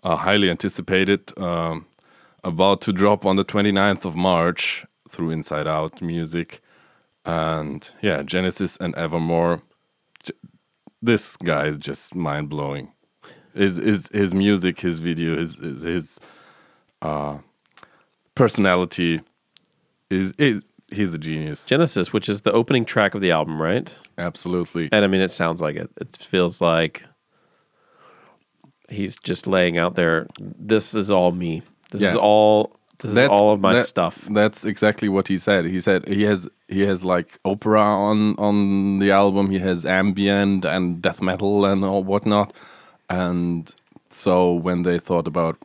B: Uh, highly anticipated, um, about to drop on the 29th of March through Inside Out Music. And yeah, Genesis and Evermore. This guy is just mind blowing. His, his, his music, his video, his, his, his uh, personality is, is he's a genius.
A: Genesis, which is the opening track of the album, right?
B: Absolutely.
A: And I mean, it sounds like it. It feels like he's just laying out there. This is all me. This is all. This is all of my
B: that-
A: stuff.
B: That's exactly what he said. He said he has he has like opera on on the album. He has ambient and death metal and all whatnot. And so when they thought about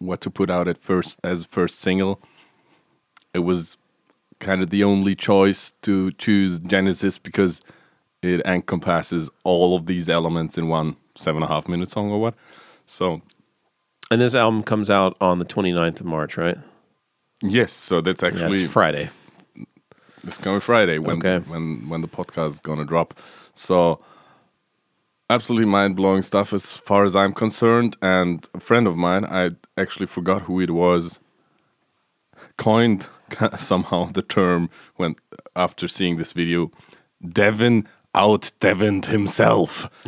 B: what to put out at first as first single, it was kind of the only choice to choose Genesis because it encompasses all of these elements in one seven and a half minute song or what. So
A: And this album comes out on the 29th of March, right?
B: yes, so that's actually
A: it's Friday.
B: It's coming Friday when
A: Okay.
B: when when the podcast is gonna drop. So absolutely mind blowing stuff as far as I'm concerned. And a friend of mine, I actually forgot who it was, coined somehow the term when after seeing this video, Devin out Devined himself.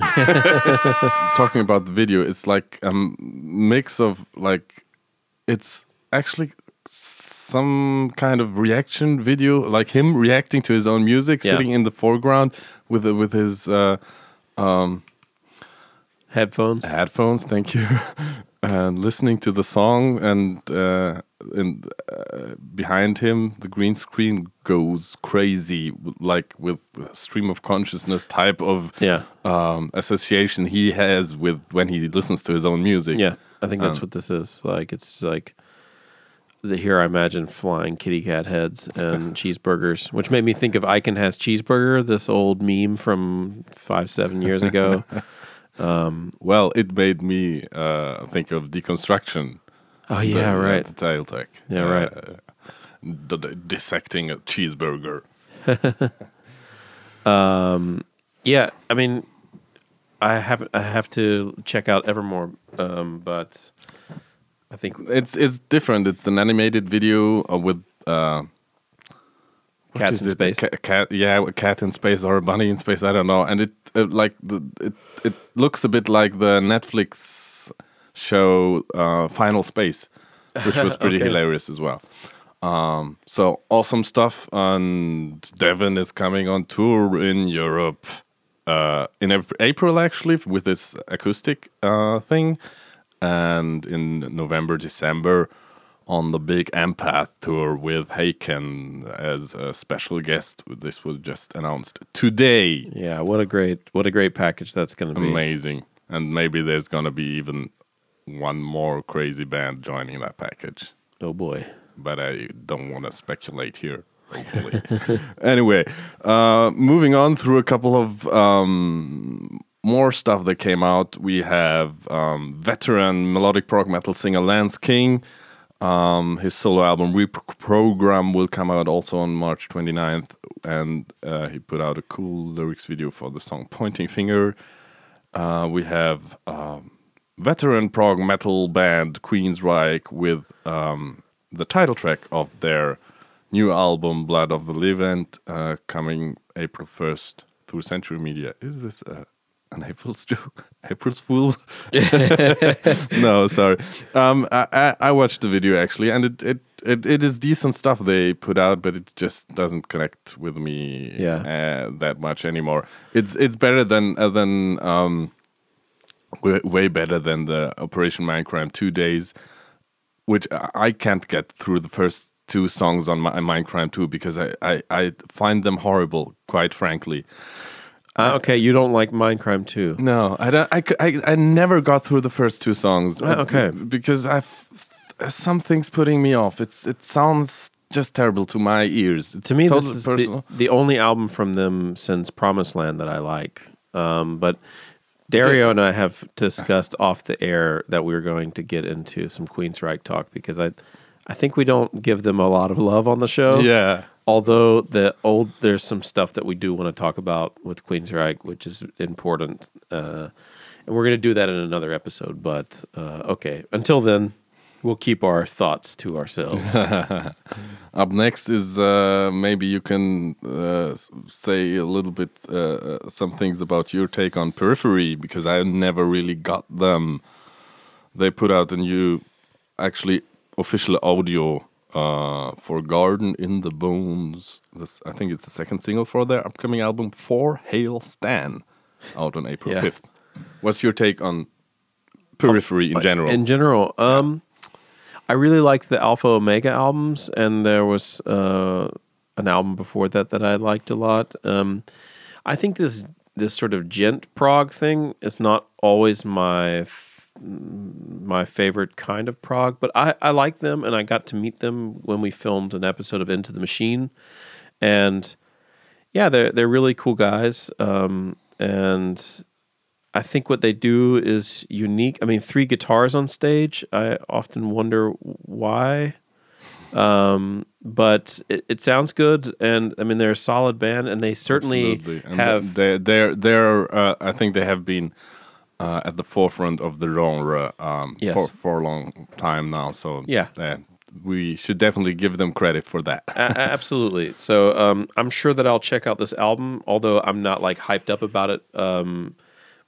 B: Talking about the video, it's like a mix of like it's actually some kind of reaction video, like him reacting to his own music,
A: Yeah.
B: sitting in the foreground with with his uh,
A: Headphones.
B: headphones. Thank you. And listening to the song, and uh, in, uh, behind him, the green screen goes crazy, like with stream of consciousness type of
A: Yeah.
B: um, association he has with when he listens to his own music.
A: Yeah, I think that's
B: Um,
A: what this is. Like it's like the here I imagine flying kitty cat heads and cheeseburgers, which made me think of I Can Has Cheezburger, this old meme from five seven years ago.
B: Well, it made me uh, think of deconstruction.
A: oh yeah,
B: the,
A: right.
B: The title track.
A: Yeah, right.
B: Uh, the, the dissecting a cheeseburger.
A: Yeah, I mean, I have I have to check out Evermore, um, but I think
B: It's it's different. It's an animated video uh, with uh,
A: Cats in
B: it?
A: space.
B: Ca- cat, yeah, a cat in space or a bunny in space. I don't know. And it uh, like the, it it looks a bit like the Netflix show uh, Final Space, which was pretty
A: Okay.
B: hilarious as well. Um, so awesome stuff. And Devin is coming on tour in Europe uh, in April, actually, with this acoustic uh, thing, and in November, December on the big Empath tour with Haken as a special guest. This was just announced today.
A: yeah, what a great what a great package that's going to be.
B: Amazing. And maybe there's going to be even one more crazy band joining that package.
A: Oh boy.
B: But I don't want to speculate here. Hopefully. anyway, uh, moving on through a couple of um, more stuff that came out. We have um, veteran melodic prog metal singer Lance King. Um, his solo album Reprogram will come out also on March 29th, and uh, he put out a cool lyrics video for the song Pointing Finger. Uh, we have um, veteran prog metal band Queensryche with um, the title track of their new album Blood of the Levant uh, coming April 1st through Century Media. Is this uh, an April's joke? April's Fool's? no, sorry. Um, I, I, I watched the video actually, and it, it, it, it is decent stuff they put out, but it just doesn't connect with me
A: Yeah.
B: uh, that much anymore. It's it's better than uh, than um, way, way better than the Operation Mindcrime two days, which I can't get through the first two songs on my Mindcrime two because I, I, I find them horrible, quite frankly.
A: Uh, okay, you don't like Mindcrime too.
B: No, I don't. I, I, I never got through the first two songs.
A: Ah, okay.
B: because I something's putting me off. It's it sounds just terrible to my ears. It's
A: To me, this is the, the only album from them since Promised Land that I like. Um, but Dario and I have discussed off the air that we were going to get into some Queensryche talk because I, I think we don't give them a lot of love on the show.
B: yeah.
A: Although the old, there's some stuff that we do want to talk about with Queensryche, which is important, uh, and we're going to do that in another episode. But uh, okay, until then, we'll keep our thoughts to ourselves.
B: Up next is uh, maybe you can uh, say a little bit uh, uh, some things about your take on Periphery because I never really got them. They put out a new, actually official audio uh, for Garden in the Bones. This, I think it's the second single for their upcoming album For Hail Stan, out on April
A: Yeah.
B: fifth. What's your take on Periphery in general?
A: In general, um, I really liked the Alpha Omega albums, and there was uh, an album before that that I liked a lot. Um, I think this this sort of djent prog thing is not always my my favorite kind of prog, but I, I like them, and I got to meet them when we filmed an episode of Into the Machine, and yeah, they're they're really cool guys, um, and I think what they do is unique. I mean, three guitars on stage. I often wonder why, um, but it, it sounds good, and I mean they're a solid band, and they certainly
B: And
A: have.
B: They're, they're, they're uh, I think they have been uh, at the forefront of the genre um,
A: Yes.
B: for, for a long time now. So
A: Yeah.
B: uh, we should definitely give them credit for that.
A: A- absolutely. So um, I'm sure that I'll check out this album, although I'm not like hyped up about it. Um,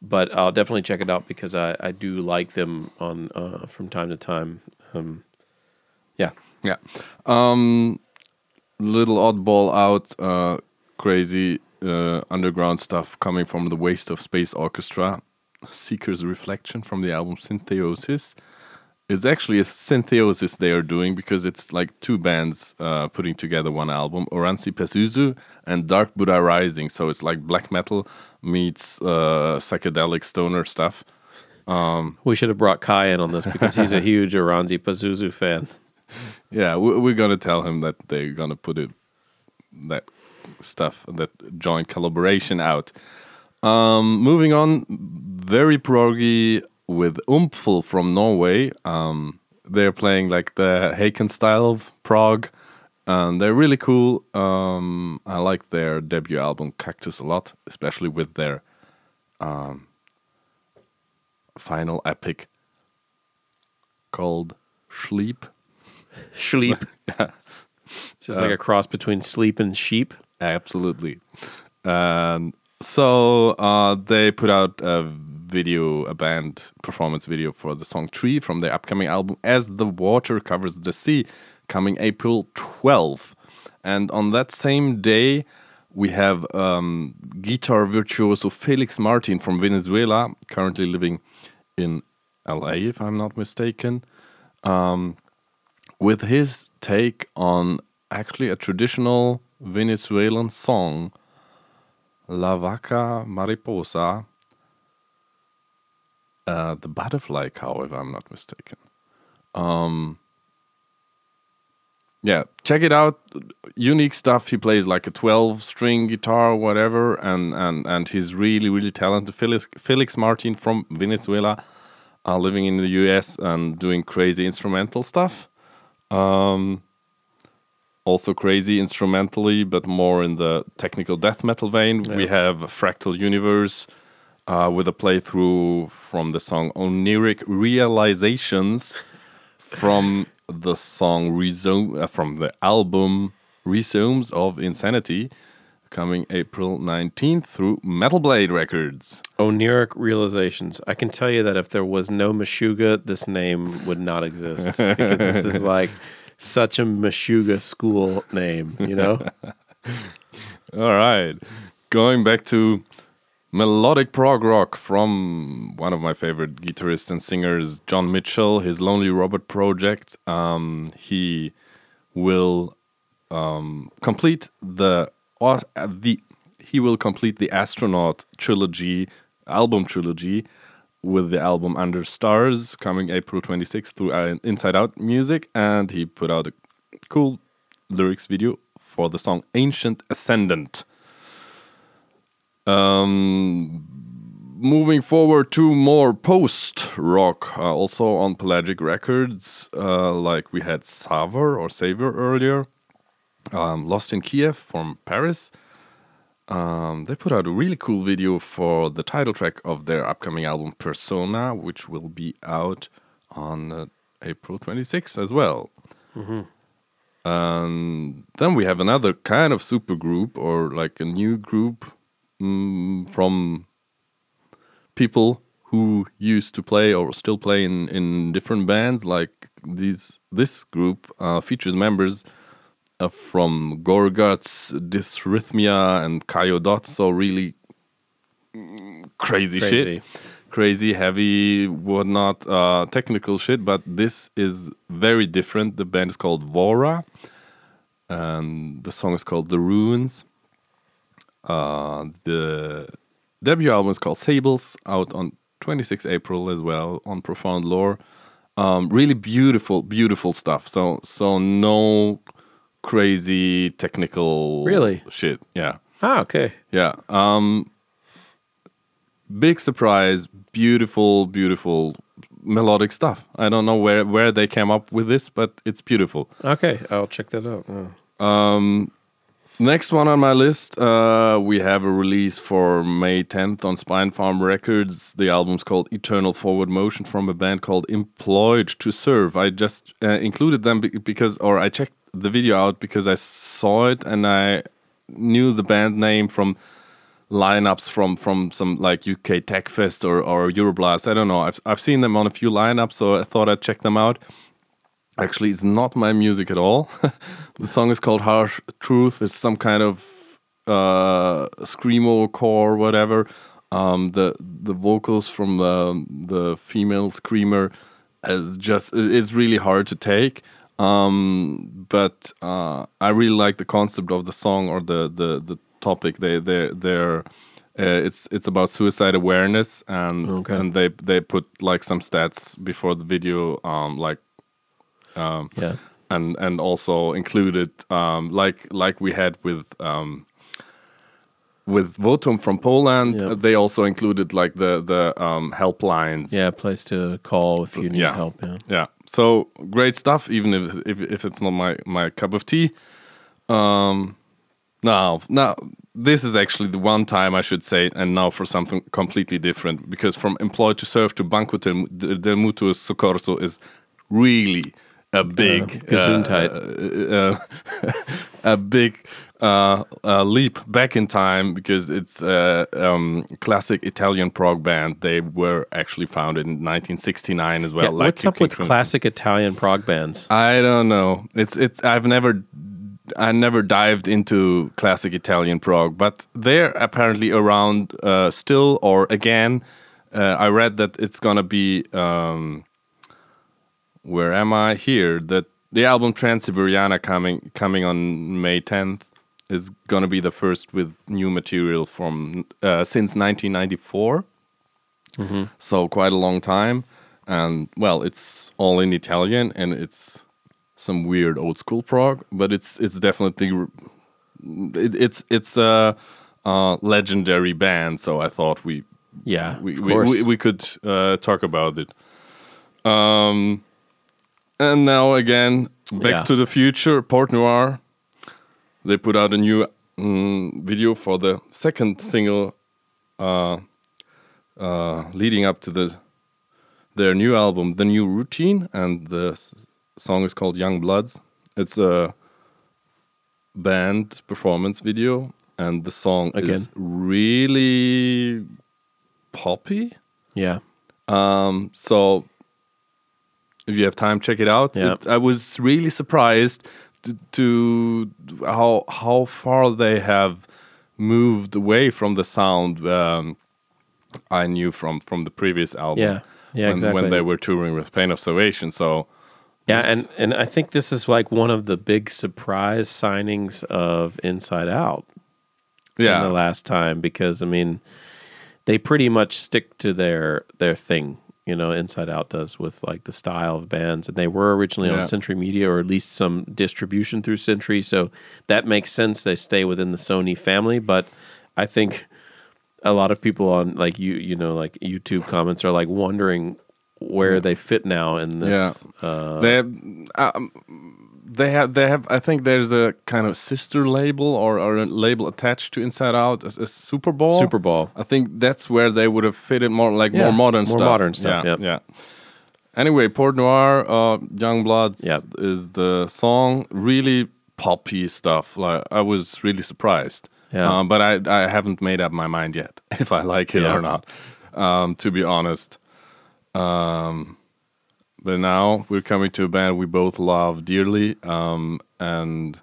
A: but I'll definitely check it out because I, I do like them on uh, from time to time. Um, yeah.
B: yeah. Um, little oddball out, uh, crazy uh, underground stuff coming from the Waste of Space Orchestra. Seeker's Reflection from the album Syntheosis. it's actually a syntheosis they are doing because it's like two bands uh, putting together one album, Oranssi Pazuzu and Dark Buddha Rising. So it's like black metal meets uh, psychedelic stoner stuff.
A: We should have brought Kai in on this because he's a huge Oranssi Pazuzu fan.
B: Yeah, we- we're gonna tell him that they're gonna put it that stuff, that joint collaboration out. Um, moving on, very proggy with Umful from Norway. Um, they're playing like the Haken style of prog, and they're really cool. Um, I like their debut album Cactus a lot, especially with their um, final epic called Sleep.
A: Sleep. yeah. It's just like a cross between sleep and sheep.
B: Absolutely. And so uh, they put out a video, a band performance video for the song Tree from their upcoming album As the Water Covers the Sea, coming April 12th. And on that same day, we have um, guitar virtuoso Felix Martin from Venezuela, currently living in LA, if I'm not mistaken with his take on actually a traditional Venezuelan song, La Vaca Mariposa, uh, the butterfly cow, if I'm not mistaken. Um, yeah, check it out. Unique stuff. He plays like a 12 string guitar, whatever, and, and, and he's really, really talented. Felix, Felix Martin from Venezuela, uh, living in the US and doing crazy instrumental stuff. Um, also crazy instrumentally, but more in the technical death metal vein. We have Fractal Universe uh, with a playthrough from the song Oniric Realizations from the song Rhizome, uh, from the album Rhizomes of Insanity, coming April 19th through Metal Blade Records.
A: Oniric realizations. I can tell you that if there was no Meshuggah, this name would not exist because this is like such a Meshuggah school name, you know?
B: All right. Going back to melodic prog rock from one of my favorite guitarists and singers, John Mitchell, his Lonely Robot project. Um, he will um, complete the uh, the he will complete the astronaut trilogy album trilogy with the album Under Stars coming April 26th through uh, Inside Out Music, and he put out a cool lyrics video for the song Ancient Ascendant. Um, moving forward to more post rock, uh, also on Pelagic Records, uh, like we had Savor or Savior earlier, um, Lost in Kiev from Paris. Um, they put out a really cool video for the title track of their upcoming album Persona, which will be out on uh, April 26th as well. And then we have another kind of super group or like a new group mm, from people who used to play or still play in, in different bands. Like these, this group uh, features members uh, from Gorguts, Dysrhythmia, and Kayo Dot. So really crazy,
A: Crazy.
B: shit, crazy, heavy, whatnot, uh, technical shit. But this is very different. The band is called Vaura, and the song is called The Ruins. Uh, the debut album is called Sables, out on 26 April as well on Profound Lore. Um, really beautiful, beautiful stuff. So, so no crazy technical
A: Really?
B: shit. Yeah,
A: Ah, okay.
B: yeah. Um, big surprise, beautiful, beautiful melodic stuff. I don't know where where they came up with this, but it's beautiful.
A: Okay, I'll check that out. Oh.
B: Um, next one on my list, uh, we have a release for May 10th on Spinefarm Records. The album's called Eternal Forward Motion from a band called Employed to Serve. I just uh, included them be- because, or I checked the video out because I saw it and I knew the band name from lineups from from some like UK Tech Fest or or Euroblast. I don't know. I've I've seen them on a few lineups, so I thought I'd check them out. Actually, it's not my music at all. the song is called Harsh Truth. It's some kind of uh, screamo core, whatever. Um, the the vocals from the the female screamer is just is really hard to take. Um, but uh, I really like the concept of the song or the the the topic. They they they're uh, it's it's about suicide awareness and
A: Okay.
B: and they they put like some stats before the video um like um,
A: Yeah.
B: and and also included um, like like we had with um, with Votum from Poland. Uh, They also included like the the um, helplines.
A: Yeah, place to call if you need
B: Yeah.
A: help. Yeah.
B: yeah. So great stuff. Even if if, if it's not my my cup of tea. Um, now now this is actually the one time I should say, and now for something completely different because from employed to serve to Banco del, del Mutuo Soccorso is really a big
A: Gesundheit.
B: uh, a big uh, uh, leap back in time because it's a um, classic Italian prog band. They were actually founded in 1969 as well.
A: Yeah,
B: like
A: what's up with classic Italian prog bands?
B: I don't know. It's it's. I've never. I never dived into classic Italian prog, but they're apparently around uh, still or again. Uh, I read that it's gonna be. Um, where am I here? That the album Transiberiana coming coming on May 10th is gonna be the first with new material from uh, since 1994. So quite a long time, and well, it's all in Italian and it's some weird old school prog, but it's it's definitely it, it's it's a, a legendary band. So I thought we
A: Yeah,
B: we we, we, we could uh, talk about it. Um, and now again, Back
A: Yeah.
B: to the Future, Port Noir. They put out a new mm, video for the second single, uh, uh, leading up to the their new album, The New Routine, and the song is called Young Bloods. It's a band performance video, and the song is really poppy.
A: yeah,
B: Um, so if you have time, check it out.
A: Yeah.
B: It- I was really surprised to, how how far they have moved away from the sound um, I knew from from the previous album.
A: Yeah. Yeah,
B: when,
A: exactly.
B: when they were touring with Pain of Salvation. So
A: yeah, and and I think this is like one of the big surprise signings of Inside Out.
B: yeah,
A: in the last time because I mean they pretty much stick to their their thing. You know, Inside Out does with like the style of bands, and they were originally
B: Yeah.
A: on Century Media or at least some distribution through Century, so that makes sense. They stay within the Sony family, but I think a lot of people on like you you know like YouTube comments are like wondering where they fit now in this. Uh,
B: they have, um, they have they have I think there's a kind of sister label or, or a label attached to Inside Out as a Superball.
A: Super Bowl.
B: I think that's where they would have fitted more like
A: Yeah,
B: more modern
A: more
B: stuff.
A: modern stuff,
B: Yeah,
A: yep.
B: yeah. Anyway, Port Noir, uh, Young Bloods
A: Yep.
B: is the song. Really poppy stuff. Like I was really surprised.
A: Yeah.
B: Uh, but I I haven't made up my mind yet if I like it
A: Yeah.
B: or not. Um, to be honest. Um, but now we're coming to a band we both love dearly. Um, and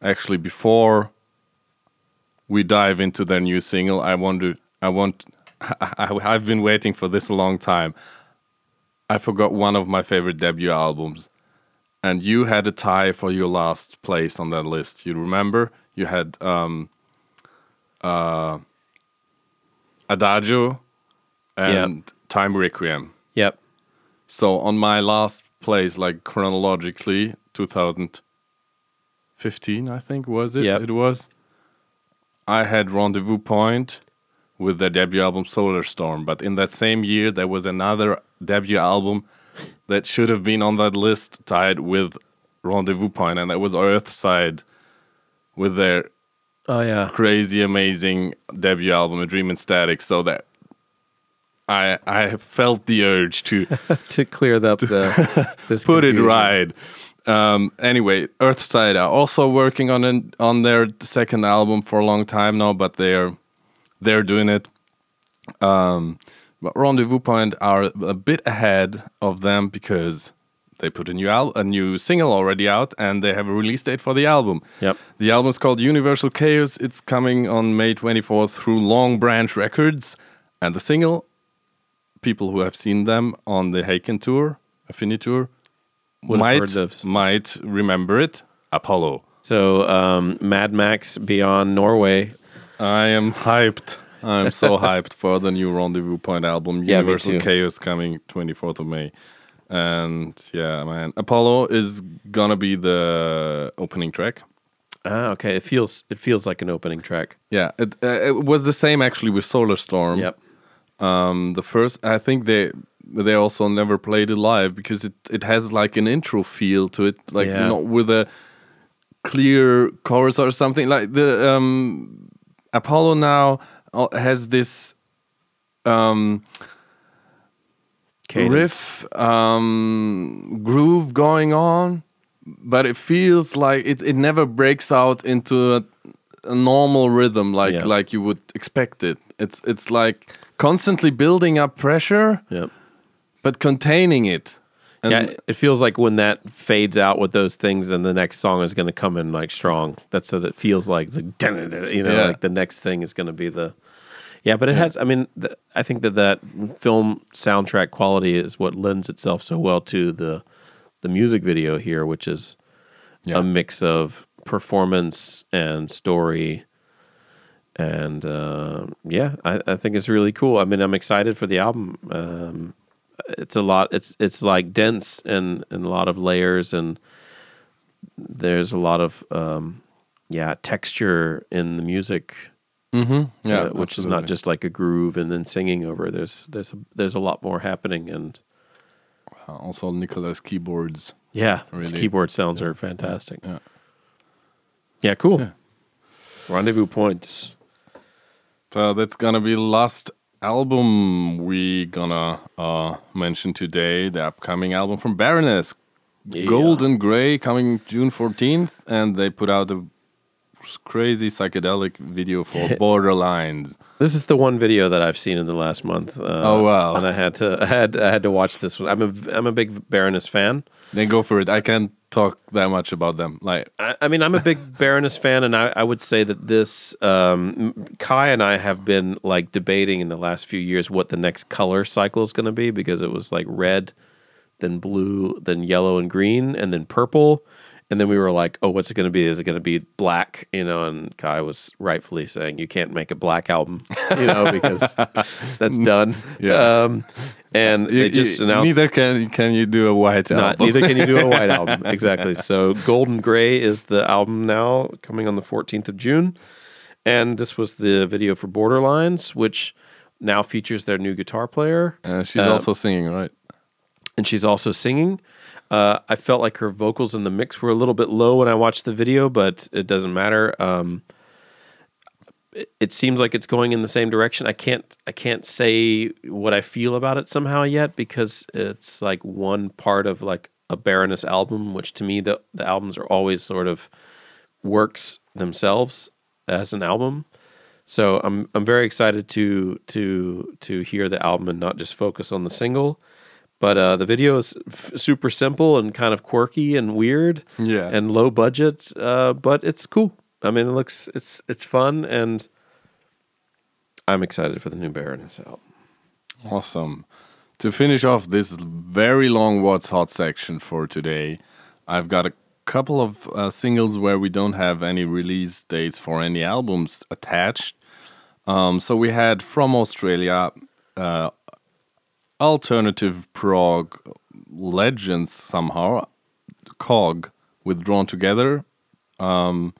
B: actually, before we dive into their new single, I want to, I want, I, I've been waiting for this a long time. I forgot one of my favorite debut albums, and you had a tie for your last place on that list. You remember? You had um, uh, Adagio and Time Requiem. So on my last place, like chronologically, 2015, I think was it.
A: Yep.
B: It was. I had Rendezvous Point with their debut album Solar Storm, but in that same year there was another debut album that should have been on that list, tied with Rendezvous Point, and that was Earthside with their
A: Oh yeah.
B: crazy, amazing debut album, A Dream in Static. So that I I felt the urge to
A: to clear up the this
B: put it right. Um, anyway, Earthside are also working on an, on their second album for a long time now, but they're they're doing it. Um, but Rendezvous Point are a bit ahead of them because they put a new al- a new single already out, and they have a release date for the album.
A: Yep.
B: The album is called Universal Chaos. It's coming on May 24th through Long Branch Records, and the single people who have seen them on the Haken tour, Affinity tour,
A: Would
B: might might remember it. Apollo.
A: So um, Mad Max Beyond Norway.
B: I am hyped. I'm so hyped for the new Rendezvous Point album.
A: Yeah,
B: Universal. Chaos coming 24th of May. And yeah, man, Apollo is gonna be the opening track.
A: Ah, okay. It feels it feels like an opening track.
B: Yeah, it, uh, it was the same actually with Solar Storm.
A: Yep.
B: Um, the first, I think they they also never played it live because it it has like an intro feel to it, like
A: Yeah.
B: not with a clear chorus or something. Like the um, Apollo now uh, has this um, riff um, groove going on, but it feels like it, it never breaks out into a, a normal rhythm like
A: Yeah.
B: like you would expect it. It's it's like constantly building up pressure
A: Yep.
B: but containing it. And
A: yeah, it feels like when that fades out with those things, and the next song is going to come in like strong. That's what it feels like. It's like you know,
B: Yeah.
A: like the next thing is going to be the. Yeah, but it has. I mean, th- I think that that film soundtrack quality is what lends itself so well to the the music video here, which is
B: Yeah.
A: a mix of performance and story. And uh, yeah, I, I think it's really cool. I mean, I'm excited for the album. Um, it's a lot. It's it's like dense and, and a lot of layers, and there's a lot of um, yeah texture in the music.
B: Mhm. yeah,
A: uh, which is not just like a groove and then singing over. There's there's a, there's a lot more happening, and
B: also Nicolas keyboards.
A: yeah, his
B: Really.
A: keyboard sounds are fantastic.
B: Yeah.
A: Yeah, cool.
B: Yeah.
A: Rendezvous points.
B: So that's gonna be last album we gonna uh, mention today. The upcoming album from Baroness,
A: Yeah.
B: Gold and Gray, coming June fourteenth, and they put out a crazy psychedelic video for Borderlines.
A: This is the one video that I've seen in the last month. Uh,
B: Oh, wow.
A: And I had to I had I had to watch this one. I'm a I'm a big Baroness fan.
B: Then go for it. I can't talk that much about them. Like,
A: I, I mean, I'm a big Baroness fan, and I, I would say that this um, Kai and I have been like debating in the last few years what the next color cycle is going to be because it was like red, then blue, then yellow and green, and then purple. And then we were like, "Oh, what's it going to be? Is it going to be black?" You know, and Kai was rightfully saying, "You can't make a black album, you know, because that's done."
B: Yeah.
A: Um, and
B: you,
A: they just
B: you-
A: announced
B: neither can can you do a white
A: not,
B: album.
A: neither can you do a white album. Exactly. So Gold and Grey is the album now coming on the 14th of June. And this was the video for Borderlines, which now features their new guitar player.
B: Uh, she's
A: Uh,
B: also singing, right?
A: And she's also singing. Uh, I felt like her vocals in the mix were a little bit low when I watched the video, but it doesn't matter. Um, it, it seems like it's going in the same direction. I can't I can't say what I feel about it somehow yet because it's like one part of like a Baroness album, which to me the the albums are always sort of works themselves as an album. So I'm I'm very excited to to to hear the album and not just focus on the single. But uh, the video is f- super simple and kind of quirky and weird
B: Yeah.
A: and low budget, uh, but it's cool. I mean, it looks it's it's fun, and I'm excited for the new Baroness album.
B: Awesome. To finish off this very long What's Hot section for today, I've got a couple of uh, singles where we don't have any release dates for any albums attached. Um, so we had from Australia uh, alternative prog legends somehow, COG, withdrawn Together. Um,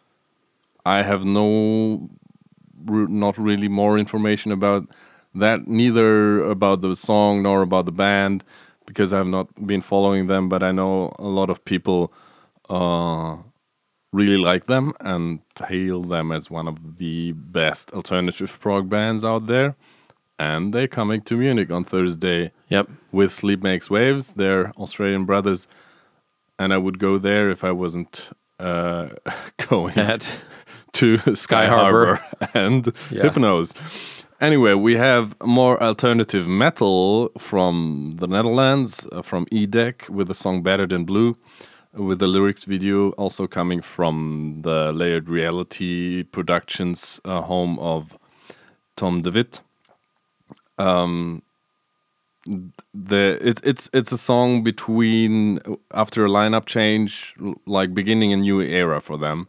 B: I have no not really more information about that, neither about the song nor about the band, because I've not been following them. But I know a lot of people uh, really like them and hail them as one of the best alternative prog bands out there. And they're coming to Munich on Thursday
A: Yep.
B: with Sleep Makes Waves. They're Australian brothers, and I would go there if I wasn't uh, going
A: At
B: to Sky
A: Harbor.
B: Harbor and
A: Yeah.
B: Hypno5e. Anyway, we have more alternative metal from the Netherlands, uh, from EDEC with the song Better Than Blue, with the lyrics video also coming from the Layered Reality Productions, uh, home of Tom de Wit. Um, the it's it's it's a song between after a lineup change, like beginning a new era for them,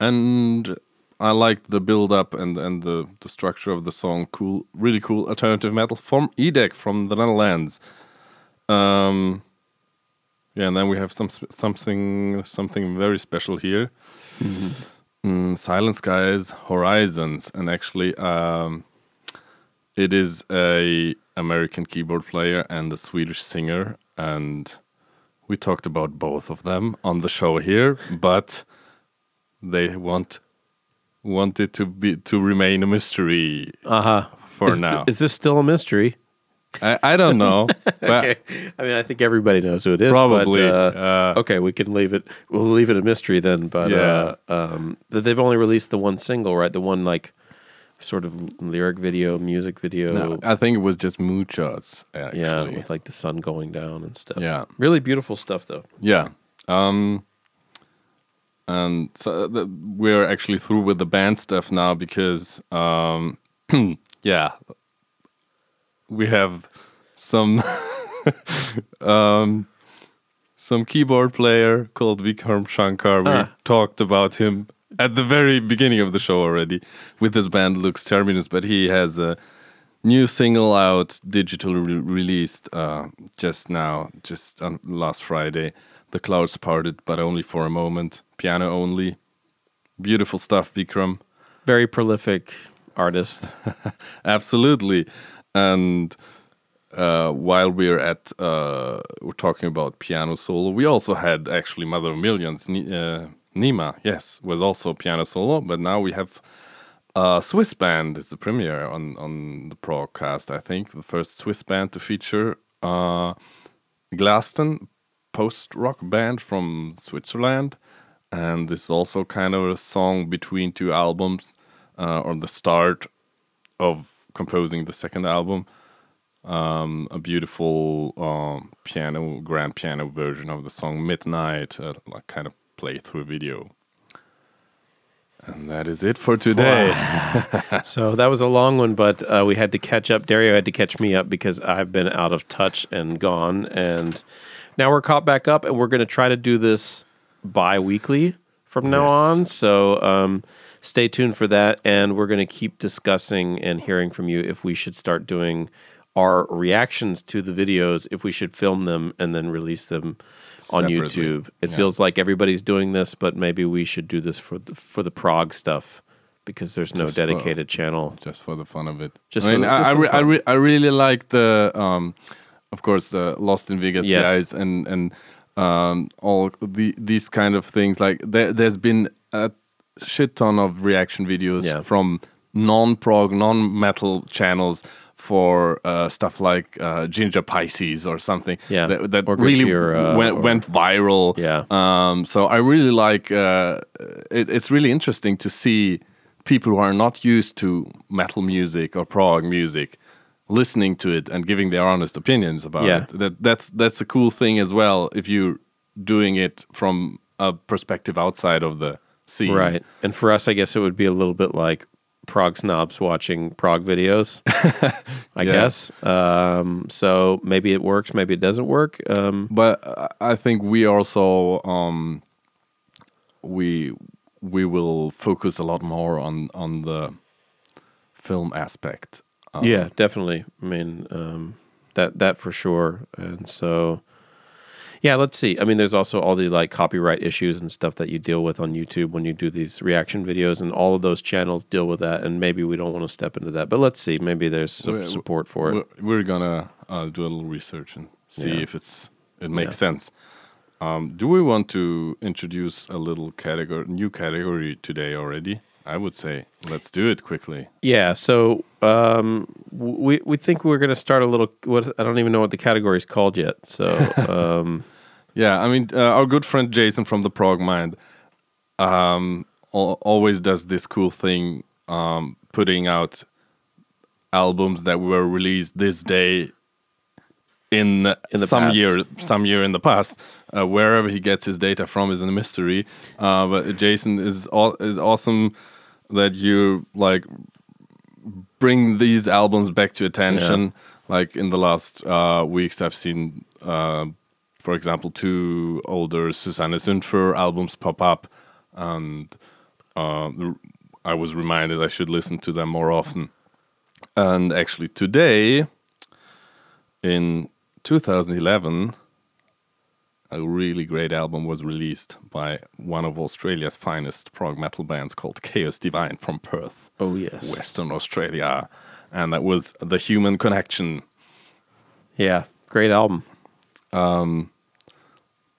B: and I like the build up and and the the structure of the song. Cool, really cool alternative metal from EDEC from the Netherlands. Um, yeah, and then we have some something something very special here. Mm, Silent Skies Horizons, and actually, um, it is a American keyboard player and a Swedish singer, and we talked about both of them on the show here, but they want want it to be to remain a mystery
A: Uh huh.
B: for
A: is,
B: now.
A: Is this still a mystery?
B: I, I don't know, but
A: okay. I mean, I think everybody knows who it is.
B: probably.
A: But, uh,
B: uh,
A: okay, we can leave it. We'll leave it a mystery then. But
B: Yeah.
A: uh, um, that they've only released the one single, right? The one like sort of lyric video, music video.
B: no, I think it was just moonshots. Actually.
A: yeah, with like the sun going down and stuff.
B: Yeah.
A: really beautiful stuff though.
B: Yeah. Um, and so the, we're actually through with the band stuff now because, um, yeah, we have some um, some keyboard player called Vikram Shankar. We
A: Ah.
B: talked about him at the very beginning of the show already with his band Lux Terminus, but he has a new single out, digitally re- released uh, just now, just on last Friday. The clouds parted, but only for a moment. Piano only. Beautiful stuff, Vikram.
A: Very prolific artist.
B: Absolutely. And uh, while we're at uh, we're talking about piano solo, we also had actually Mother of Millions. Uh, Nima, yes, was also piano solo, but now we have a Swiss band. It's the premiere on on the broadcast. I think the first Swiss band to feature uh, Glaston, post rock band from Switzerland, and this is also kind of a song between two albums, uh, or the start of composing the second album. Um, a beautiful um, piano, grand piano version of the song Midnight, uh, like kind of playthrough video. And that is it for today.
A: so that was a long one, but uh, we had to catch up. Dario had to catch me up because I've been out of touch and gone, and now we're caught back up, and we're going to try to do this bi-weekly from now
B: Yes.
A: on. So um, stay tuned for that, and we're going to keep discussing and hearing from you if we should start doing our reactions to the videos, if we should film them and then release them on
B: Separately.
A: YouTube. It
B: Yeah.
A: feels like everybody's doing this, but maybe we should do this for the, for the prog stuff because there's no
B: Just for-
A: dedicated channel.
B: just for the fun of it.
A: Just
B: I mean,
A: the-
B: I, I,
A: for
B: re- I, re- I really like the, um, of course, the Lost in Vegas
A: Yes.
B: guys and and um, all the these kind of things. Like there, there's been a shit ton of reaction videos
A: Yeah.
B: from non-prog, non-metal channels for uh, stuff like uh, Jinjer Pisces or something.
A: Yeah.
B: that, that really went,
A: or-
B: went viral.
A: Yeah.
B: Um, so I really like. Uh, it, it's really interesting to see people who are not used to metal music or prog music listening to it and giving their honest opinions about
A: Yeah.
B: it. That that's that's a cool thing as well. If you're doing it from a perspective outside of the scene,
A: Right. And for us, I guess it would be a little bit like prog snobs watching prog videos, I
B: Yeah.
A: guess. Um, so maybe it works, maybe it doesn't work. Um,
B: But I- think we also um, we we will focus a lot more on on the film aspect. Um,
A: yeah, definitely. I mean, um, that that for sure. And so, yeah, let's see. I mean, there's also all the like copyright issues and stuff that you deal with on YouTube when you do these reaction videos, and all of those channels deal with that. And maybe we don't want to step into that, but let's see. Maybe there's some
B: We're-
A: support for it.
B: We're, we're gonna uh, do a little research and see
A: Yeah.
B: if it's it makes sense. Um, do we want to introduce a little category, new category today already? I would say let's do it quickly.
A: Yeah, so um, we we think we're going to start a little. What I don't even know what the category is called yet. So um,
B: Yeah, I mean, uh, our good friend Jason from the Prog Mind um, al- always does this cool thing, um, putting out albums that were released this day in,
A: In the
B: some
A: past.
B: year, some year in the past. Uh, wherever he gets his data from is a mystery. Uh, but Jason is aw- is awesome that you like bring these albums back to attention. like in the last uh, weeks, I've seen, uh, for example, two older Susanne Sundfør albums pop up, and uh, I was reminded I should listen to them more often. And actually, today, in 2011, a really great album was released by one of Australia's finest prog metal bands called Chaos Divine from Perth,
A: Oh yes.
B: Western Australia. And that was The Human Connection.
A: Yeah. Great album.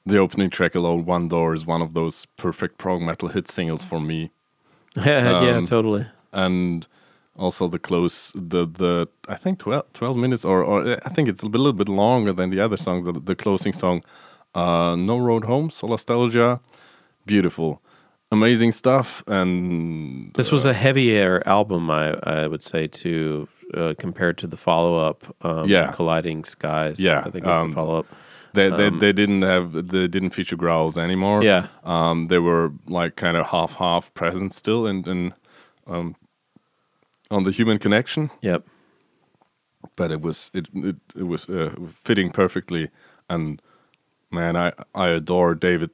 B: The opening track alone, One Door, is one of those perfect prog metal hit singles for me.
A: yeah,
B: Um,
A: totally.
B: and also the close the the I think 12, 12 minutes or or I think it's a little bit longer than the other songs the, the closing song uh No Road Home Solastalgia beautiful amazing stuff and
A: This was a heavier album, I I would say, to uh, compared to the follow up. Um,
B: Yeah.
A: Colliding Skies.
B: Yeah,
A: I think was
B: um,
A: the follow up.
B: they, they they didn't have they didn't feature growls anymore
A: Yeah.
B: um they were like kind of half half present still and and um on the human connection
A: Yep.
B: but it was it it, it was uh, fitting perfectly and man i i adore david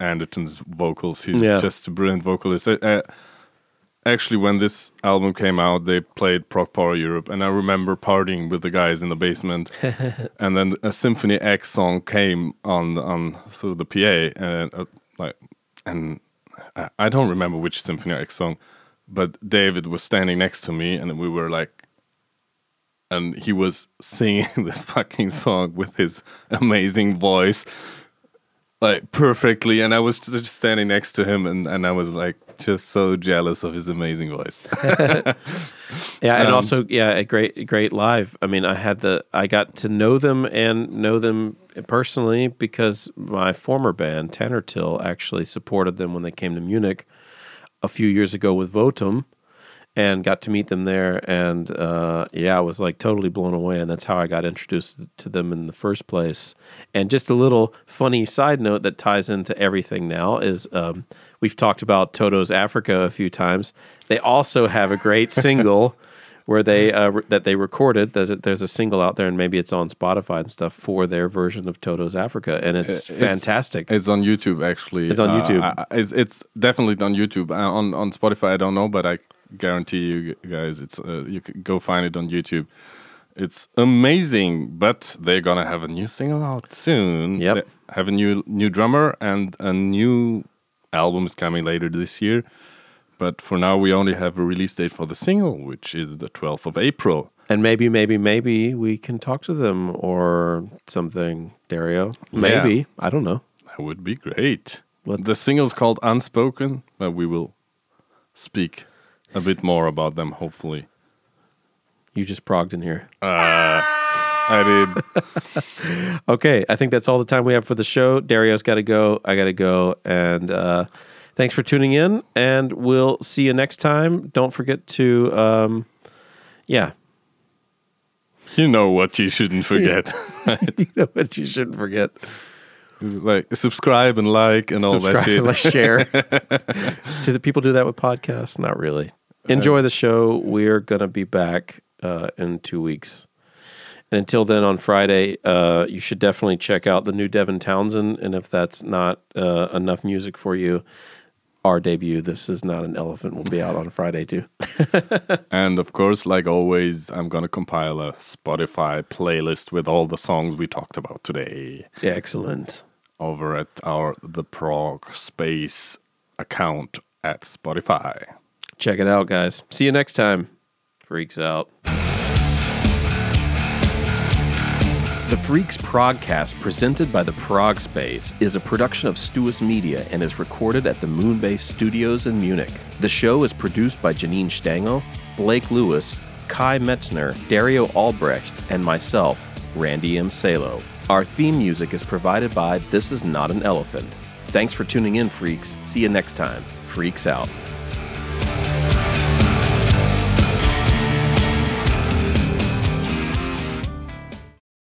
B: anderton's vocals. He's
A: Yeah.
B: just a brilliant vocalist. Uh, uh, actually when this album came out they played Prog Power europe and i remember partying with the guys in the basement. And then a symphony x song came on on through the pa and uh, like and I- i don't remember which symphony x song but david was standing next to me and we were like and he was singing this fucking song with his amazing voice like perfectly. And i was just standing next to him and, and i was like just so jealous of his amazing voice.
A: Yeah, and
B: Um,
A: also yeah, a great great live. I mean, I had the I got to know them and know them personally because my former band Tanner Till actually supported them when they came to Munich a few years ago with Votum and got to meet them there and uh, yeah, I was like totally blown away and that's how I got introduced to them in the first place. And just a little funny side note that ties into everything now is um, we've talked about Toto's Africa a few times. They also have a great single where they uh, re- that they recorded that there's a single out there and maybe it's on Spotify and stuff for their version of Toto's Africa and it's,
B: It's-
A: fantastic.
B: it's on youtube actually
A: It's on
B: Uh,
A: YouTube.
B: I- I- it's, it's definitely on youtube uh, on on spotify i don't know but i guarantee you guys it's uh, you can go find it on youtube it's amazing but they're gonna have a new single out soon
A: Yep.
B: They have a new new drummer and a new album is coming later this year but for now we only have a release date for the single which is the 12th of april
A: and maybe maybe maybe we can talk to them or something, Dario. Maybe I don't know.
B: that would be great
A: Let's-
B: the single's called unspoken but we will speak a bit more about them hopefully
A: You just progged in here.
B: i did
A: Okay, I think that's all the time we have for the show. Dario's got to go. I got to go. And uh, thanks for tuning in. And we'll see you next time. Don't forget to, um, yeah,
B: You know what you shouldn't forget.
A: you know what you shouldn't forget.
B: like subscribe and like and all that
A: Subscribe,
B: shit.
A: like, share. do the people do that with podcasts? Not really. Enjoy the show. We're gonna be back uh, in two weeks. And until then, on Friday, uh, you should definitely check out the new Devin Townsend. And if that's not uh, enough music for you, our debut, This Is Not an Elephant, will be out on Friday too.
B: and of course, like always, I'm gonna compile a Spotify playlist with all the songs we talked about today
A: Excellent.
B: over at our The Prog Space account at Spotify.
A: Check it out, guys. See you next time. Freaks out. The Freaks Progcast, presented by the Prog Space, is a production of Stuus Media and is recorded at the Moonbase Studios in Munich. The show is produced by Janine Stangel, Blake Lewis, Kai Metzner, Dario Albrecht, and myself, Randy M. Salo. Our theme music is provided by This Is Not an Elephant. Thanks for tuning in, freaks. See you next time. Freaks out.